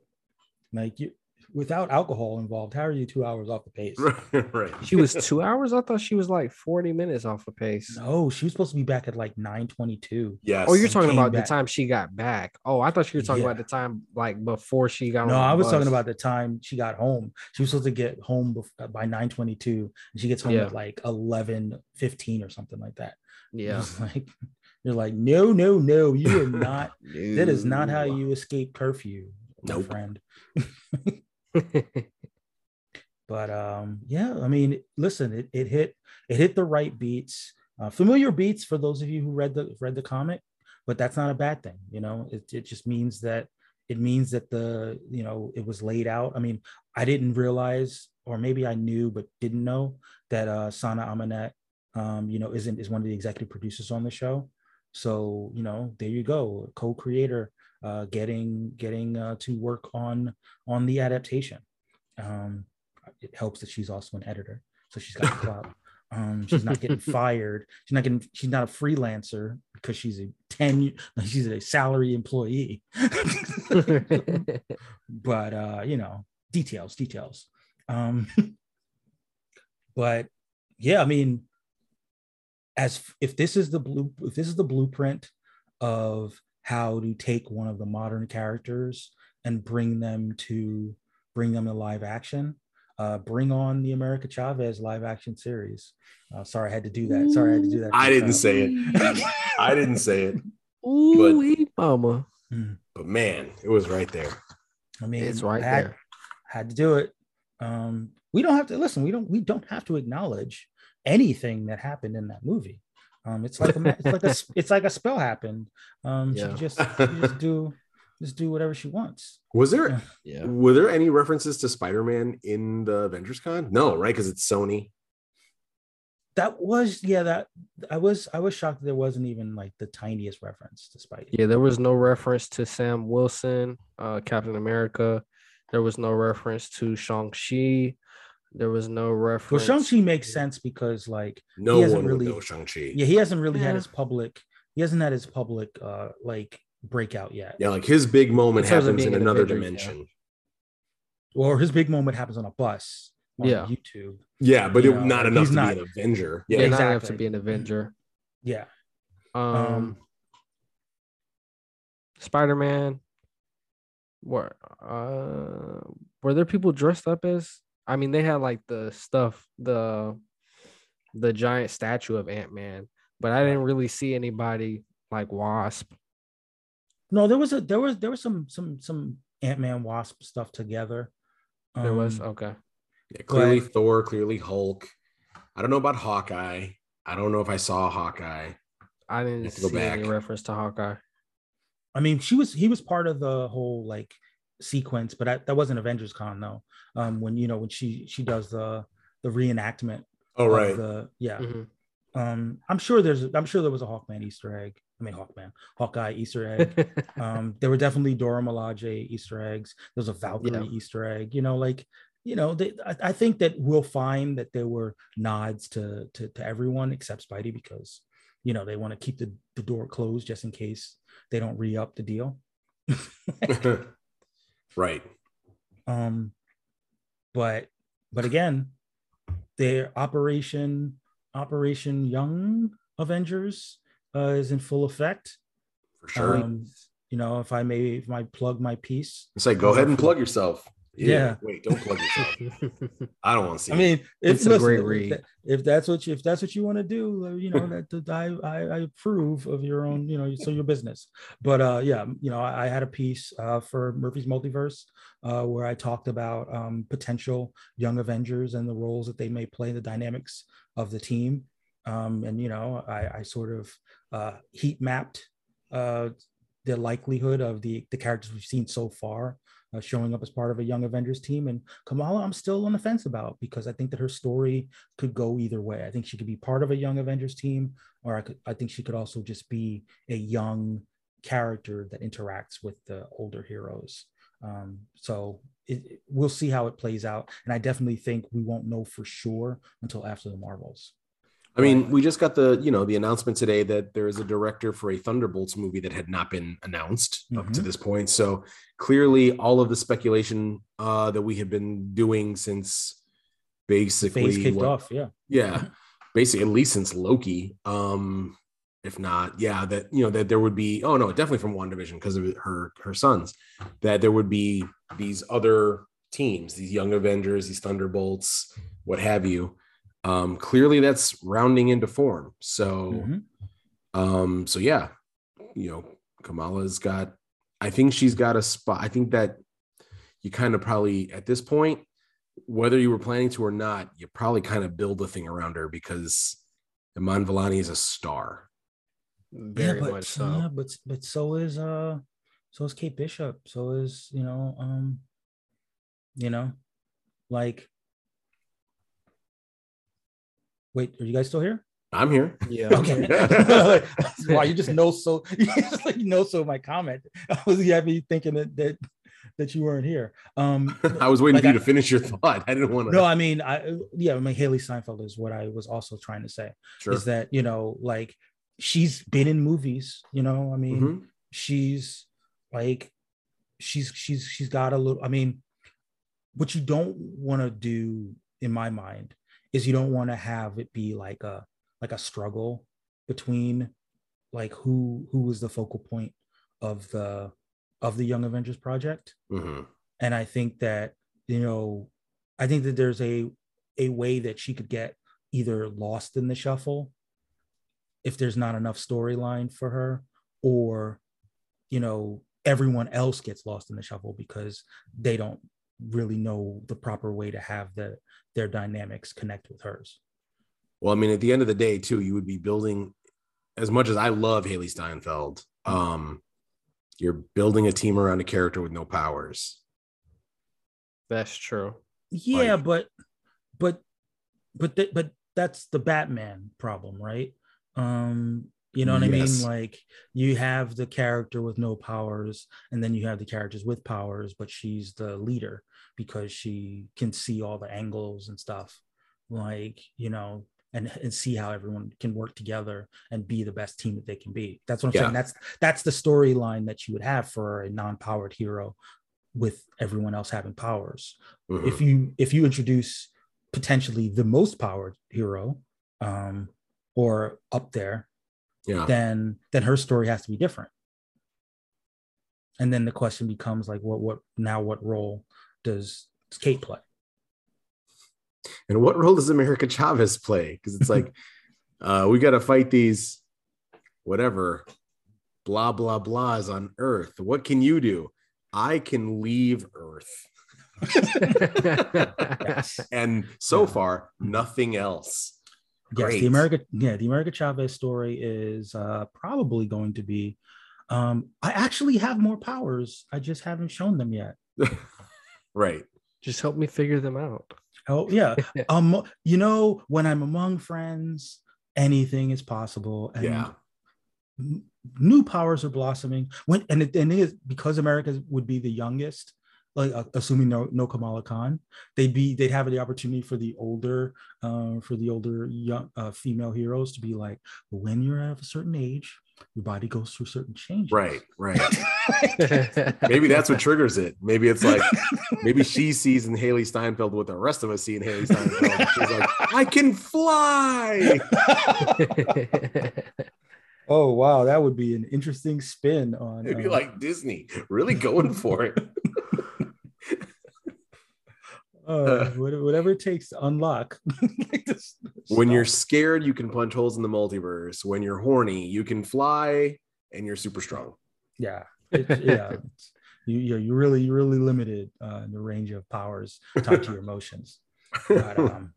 like you without alcohol involved, how are you two hours off the pace?
right. right.
She was two hours. I thought she was like 40 minutes off the pace.
No, she was supposed to be back at like 922.
Yes.
Oh, you're talking about
back.
the time she got back. Oh, I thought you were talking
Yeah.
about the time like before she got
No,
on the
I was talking about the time she got home. She was supposed to get home bef- uh, by 922 and she gets home
Yeah.
at like eleven fifteen or something like that.
Yeah.
Like you're like, no, no, no, you are not that is not how you escape curfew, my friend. But um, yeah, I mean, listen, it, it hit it hit the right beats, uh, familiar beats for those of you who read the read the comic, but that's not a bad thing, you know. It it just means that it means that the you know it was laid out. I mean, I didn't realize, or maybe I knew but didn't know that uh, Sana Amanat, um, you know, isn't is one of the executive producers on the show. So you know, there you go, co-creator, uh, getting getting uh, to work on on the adaptation. Um, it helps that she's also an editor, so she's got the clout. Um, she's not getting fired. She's not getting. She's not a freelancer because she's a ten. She's a salary employee. but uh, you know, details, details. Um, but yeah, I mean, as if this is the blue, if this is the blueprint of how to take one of the modern characters and bring them to bring them to live action, uh, bring on the America Chavez live action series. Uh, sorry, I had to do that. Sorry, I had to do that.
I didn't say it. I didn't say it.
Ooh, wee, mama.
But man, it was right there.
I mean,
It's right
I had,
there.
had to do it. Um, we don't have to listen. We don't. We don't have to acknowledge anything that happened in that movie. Um, it's like a, it's like a it's like a spell happened. Um, she
Yeah.
can just she can just do just do whatever she wants.
Was there
Yeah.
were there any references to Spider-Man in the Avengers Con? No, right? Because it's Sony.
that was yeah that I was I was shocked that there wasn't even like the tiniest reference to Spidey.
Yeah, there was no reference to Sam Wilson, uh, Captain America. There was no reference to Shang Chi. There was no reference.
Well,
reference.
Shang Chi makes sense because like
No
He hasn't
one
really-
know Shang-Chi.
yeah he hasn't really had his public he hasn't had his public uh like breakout yet.
Yeah, like his big moment
In terms of
happens in
being an
another
Avenger, yeah.
dimension.
Or his big moment happens on a bus on
Yeah.
YouTube.
Yeah, but
You
it,
know,
not enough
he's
to
not-
be an Avenger.
Yeah,
Yeah,
not enough to be an Avenger.
Yeah.
Um,
Um,
Spider Man. What? Uh, were there people dressed up as? I mean, they had like the stuff, the the giant statue of Ant Man, but I didn't really see anybody like Wasp.
No, there was a there was there was some some some Ant-Man Wasp stuff together.
There was
Um,
okay.
Yeah, clearly
But-
Thor, clearly Hulk. I don't know about Hawkeye. I don't know if I saw Hawkeye.
I didn't
have to go
see any reference to Hawkeye.
I mean, she was he was part of the whole like sequence, but that, that wasn't Avengers Con though. Um, when you know when she she does the the reenactment.
Oh, right.
The, yeah.
Mhm.
Um, I'm sure there's I'm sure there was a Hawkman Easter egg. I mean Hawkman, Hawkeye Easter egg. um, there were definitely Dora Milaje Easter eggs. There was a Valkyrie
Yeah.
Easter egg. You know, like you know, they, I, I think that we'll find that there were nods to to, to everyone except Spidey because you know they want to keep the, the door closed just in case they don't re up the deal.
right.
um, but but again, their Operation Operation Young Avengers uh, is in full effect.
For sure.
Um, you know, if I may, if I plug my piece,
Say, like go ahead and plug yourself.
Yeah.
Wait, don't plug yourself. I don't want to see.
I mean, if,
It's a great
if
read.
If that's what you, if that's what you want to do, uh, you know, that, that I, I I approve of your own, you know, so your business. But uh, yeah, you know, I, I had a piece uh, for Murphy's Multiverse uh, where I talked about um, potential young Avengers and the roles that they may play, the dynamics of the team, um, and you know, I, I sort of uh, heat mapped uh, the likelihood of the the characters we've seen so far uh, showing up as part of a young Avengers team. And Kamala, I'm still on the fence about because I think that her story could go either way. I think she could be part of a young Avengers team, or I could I think she could also just be a young character that interacts with the older heroes. Um, so it, we'll see how it plays out, and I definitely think we won't know for sure until after the Marvels.
I mean, we just got the you know the announcement today that there is a director for a Thunderbolts movie that had not been announced up to
Mhm.
this point. So clearly, all of the speculation uh, that we have been doing since basically
Phase kicked
what-
off, yeah.
yeah basically at least since loki um if not yeah that you know that there would be oh no definitely from WandaVision because of her her sons that there would be these other teams these young avengers these thunderbolts what have you um clearly that's rounding into form so
Mhm.
um so yeah you know kamala's got i think she's got a spot i think that you kind of probably at this point whether you were planning to or not, you probably kind of build a thing around her because Iman Vellani is a star.
Very
yeah, but
much
so,
so.
yeah, but but so is uh so is Kate Bishop. So is you know um you know like wait are you guys still here?
I'm here.
Yeah.
Okay. wow, you just know so you just like know so my comment. I was you had me thinking that that that you weren't here. Um
I was waiting
Like
for you
I-
to finish your thought. I didn't want to.
no, I mean I yeah, I mean Hailee Steinfeld is what I was also trying to say.
sure.
Is that you know like she's been in movies, you know, I mean
Mhm.
she's like she's she's she's got a little i mean what you don't want to do in my mind is you don't want to have it be like a like a struggle between like who who was the focal point of the of the young avengers project
Mhm.
and i think that you know i think that there's a a way that she could get either lost in the shuffle if there's not enough storyline for her or you know everyone else gets lost in the shuffle because they don't really know the proper way to have the their dynamics connect with hers
Well, I mean, at the end of the day, too, you would be building as much as I love Hailee Steinfeld. Um, you're building a team around a character with no powers.
That's true.
yeah
Like-
but but but th- but that's the Batman problem, right? Um, you know what yes. I mean? Like you have the character with no powers, and then you have the characters with powers, but she's the leader because she can see all the angles and stuff. Like, you know, and, and see how everyone can work together and be the best team that they can be. That's what I'm yeah. saying. That's that's the storyline that you would have for a non-powered hero with everyone else having powers. Mm-hmm. If you if you introduce potentially the most powered hero, um, or up there, yeah. then then her story has to be different. And then the question becomes like, what what now? What role does Kate play?
And what role does America Chavez play? Because it's like, uh, we got to fight these, whatever, blah blah blahs on Earth. What can you do? I can leave Earth. and so yeah. far, nothing else.
Great. Yes, the America, yeah, the America Chavez story is uh, probably going to be. Um, I actually have more powers. I just haven't shown them yet.
right.
Just help me figure them out.
Oh yeah. um, you know, when I'm among friends, anything is possible. And
yeah.
New powers are blossoming. When and it, and it is because America would be the youngest, like uh, assuming no no Kamala Khan, they'd be they'd have the opportunity for the older uh, for the older young uh, female heroes to be like, when you're of a certain age, your body goes through certain changes.
Right, right. maybe that's what triggers it. Maybe it's like maybe she sees in Hailee Steinfeld what the rest of us see in Hailee Steinfeld. She's like, I can fly.
oh wow, that would be an interesting spin on.
Maybe uh, like Disney, really going for it.
Uh, whatever it takes to unlock.
when you're scared, you can punch holes in the multiverse. When you're horny, you can fly, and you're super strong.
Yeah, it, yeah. you you're, you're really you're really limited uh, in the range of powers tied to your emotions. But, um,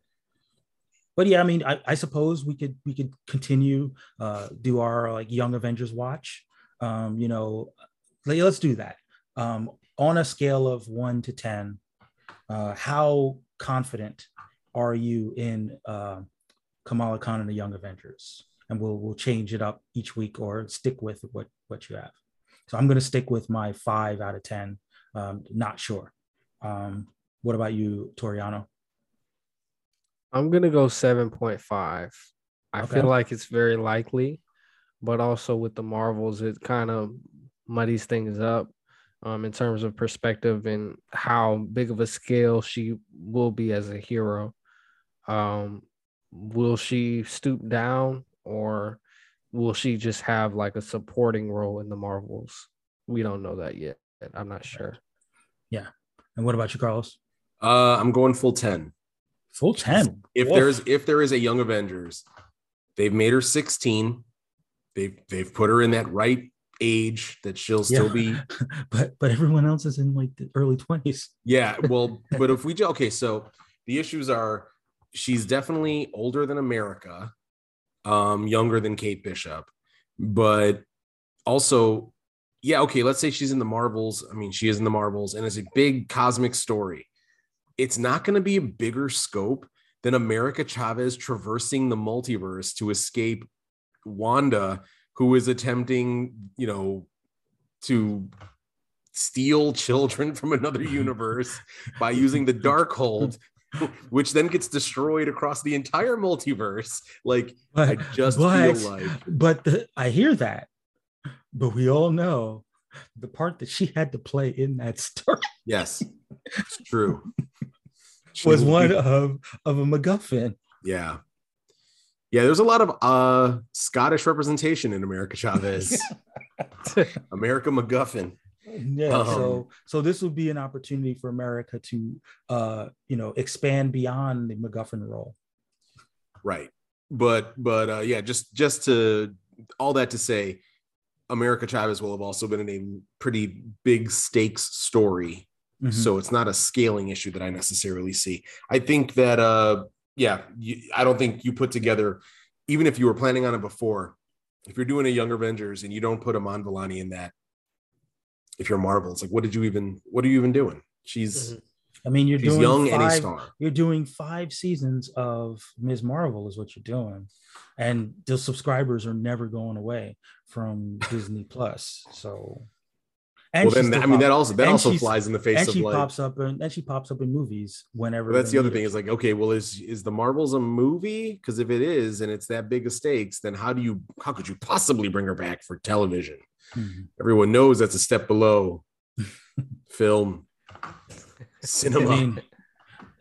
but yeah, I mean, I, I, suppose we could we could continue uh, do our like Young Avengers watch. Um, you know, let's do that. Um, on a scale of one to ten, uh, how confident are you in uh, Kamala Khan and the Young Avengers? And we'll we'll change it up each week or stick with what what you have. So I'm going to stick with my five out of ten. Um, not sure. Um, what about you, Toriono?
I'm gonna go seven point five. I okay. feel like it's very likely, but also with the Marvels, it kind of muddies things up um, in terms of perspective and how big of a scale she will be as a hero. Um, will she stoop down or will she just have like a supporting role in the Marvels? We don't know that yet. I'm not sure.
Yeah. And what about you, Carlos?
Uh, I'm going full 10.
Full 10.
If there's if there is a young Avengers, they've made her 16. They've they've put her in that right age that she'll still yeah. be.
But but everyone else is in like the early 20s
yeah well but if we do okay so the issues are she's definitely older than america um younger than kate bishop but also yeah okay let's say she's in the marvels i mean she is in the marvels and it's a big cosmic story. It's not going to be a bigger scope than america chavez traversing the multiverse to escape wanda who is attempting, you know, to steal children from another universe by using the Darkhold, which then gets destroyed across the entire multiverse. Like but, I just but, feel like
but the, I hear that. But we all know the part that she had to play in that story.
Yes, it's true.
was one of of a MacGuffin.
Yeah. Yeah, there's a lot of uh Scottish representation in America Chavez. America MacGuffin.
Yeah, um, so so this would be an opportunity for America to uh you know expand beyond the MacGuffin role.
Right. But but uh yeah, just just to all that to say, America Chavez will have also been in a pretty big stakes story. Mm-hmm. So it's not a scaling issue that I necessarily see. I think that uh yeah, you, I don't think you put together, even if you were planning on it before, if you're doing a Young Avengers and you don't put Iman Vellani in that, if you're Marvel, it's like, what did you even, what are you even doing? She's, mm-hmm.
I mean, you're doing
young and a
five,
star.
you're doing five seasons of Ms. Marvel is what you're doing, and the subscribers are never going away from Disney Plus. So, and
well, then
still
I mean that also that also flies in the face
and
of
she
like.
pops up and, and she pops up in movies whenever.
That's the other thing is like, okay, well, is is the Marvels a movie? Because if it is, and it's that big of stakes, then how do you how could you possibly bring her back for television?
Mhm.
Everyone knows that's a step below film,
I
cinema.
mean,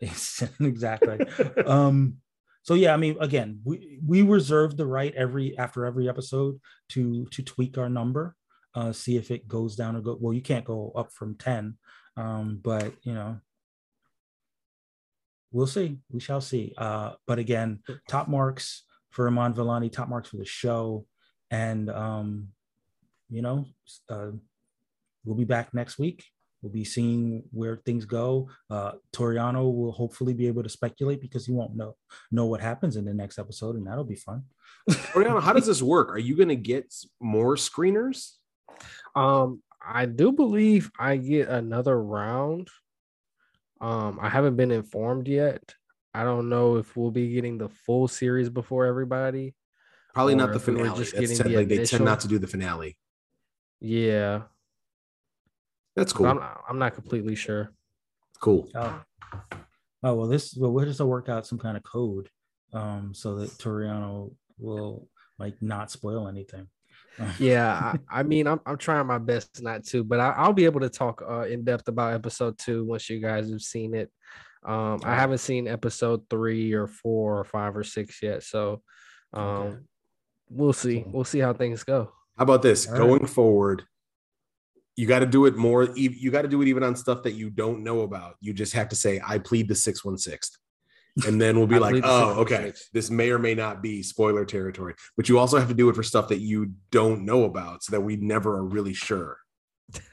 exactly. um, so yeah, I mean, again, we we reserve the right every after every episode to to tweak our number, uh, see if it goes down or go. Well, you can't go up from ten, um, but you know, we'll see. We shall see. Uh, but again, top marks for Iman Vellani, top marks for the show, and um, you know, uh, we'll be back next week. We'll be seeing where things go. Uh, Toriono will hopefully be able to speculate because he won't know know what happens in the next episode, and that'll be fun.
Toriono, how does this work? Are you going to get more screeners?
Um, I do believe I get another round. Um, I haven't been informed yet. I don't know if we'll be getting the full series before everybody.
Probably not the
if we were
finale.
just
That's
getting the
like they tend not to do the finale.
Yeah,
That's cool.
I'm I'm not completely sure.
cool.
Oh, oh well, this well we'll just work out some kind of code, um, so that Toriono will like not spoil anything.
Yeah, I, I mean, I'm I'm trying my best not to, but I, I'll be able to talk uh, in depth about episode two once you guys have seen it. Um, I haven't seen episode three or four or five or six yet, so um,
Okay.
we'll see. We'll see how things go.
How about this?
All right.
Going forward, you got to do it more. You got to do it even on stuff that you don't know about. You just have to say, "I plead the six one sixth," and then we'll be like, "Oh, okay,
616.
this may or may not be spoiler territory." But you also have to do it for stuff that you don't know about, so that we never are really sure.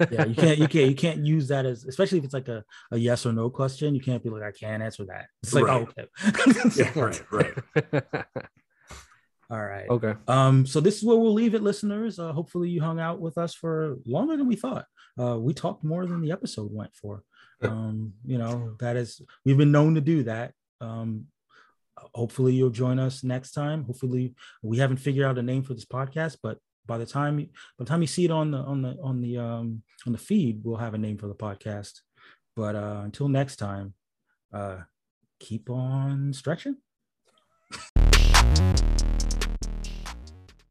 yeah, you can't you can't you can't use that as especially if it's like a, a yes or no question. You can't be like I can't answer that. It's like
Right.
oh, okay.
Yeah, right, right.
All right.
okay.
Um, so this is where we'll leave it, listeners. Uh, hopefully you hung out with us for longer than we thought. Uh, we talked more than the episode went for. Um, you know, that is we've been known to do that. Um, hopefully you'll join us next time. Hopefully we haven't figured out a name for this podcast, but by the time by the time you see it on the on the on the um, on the feed, we'll have a name for the podcast. But uh, until next time, uh, keep on stretching.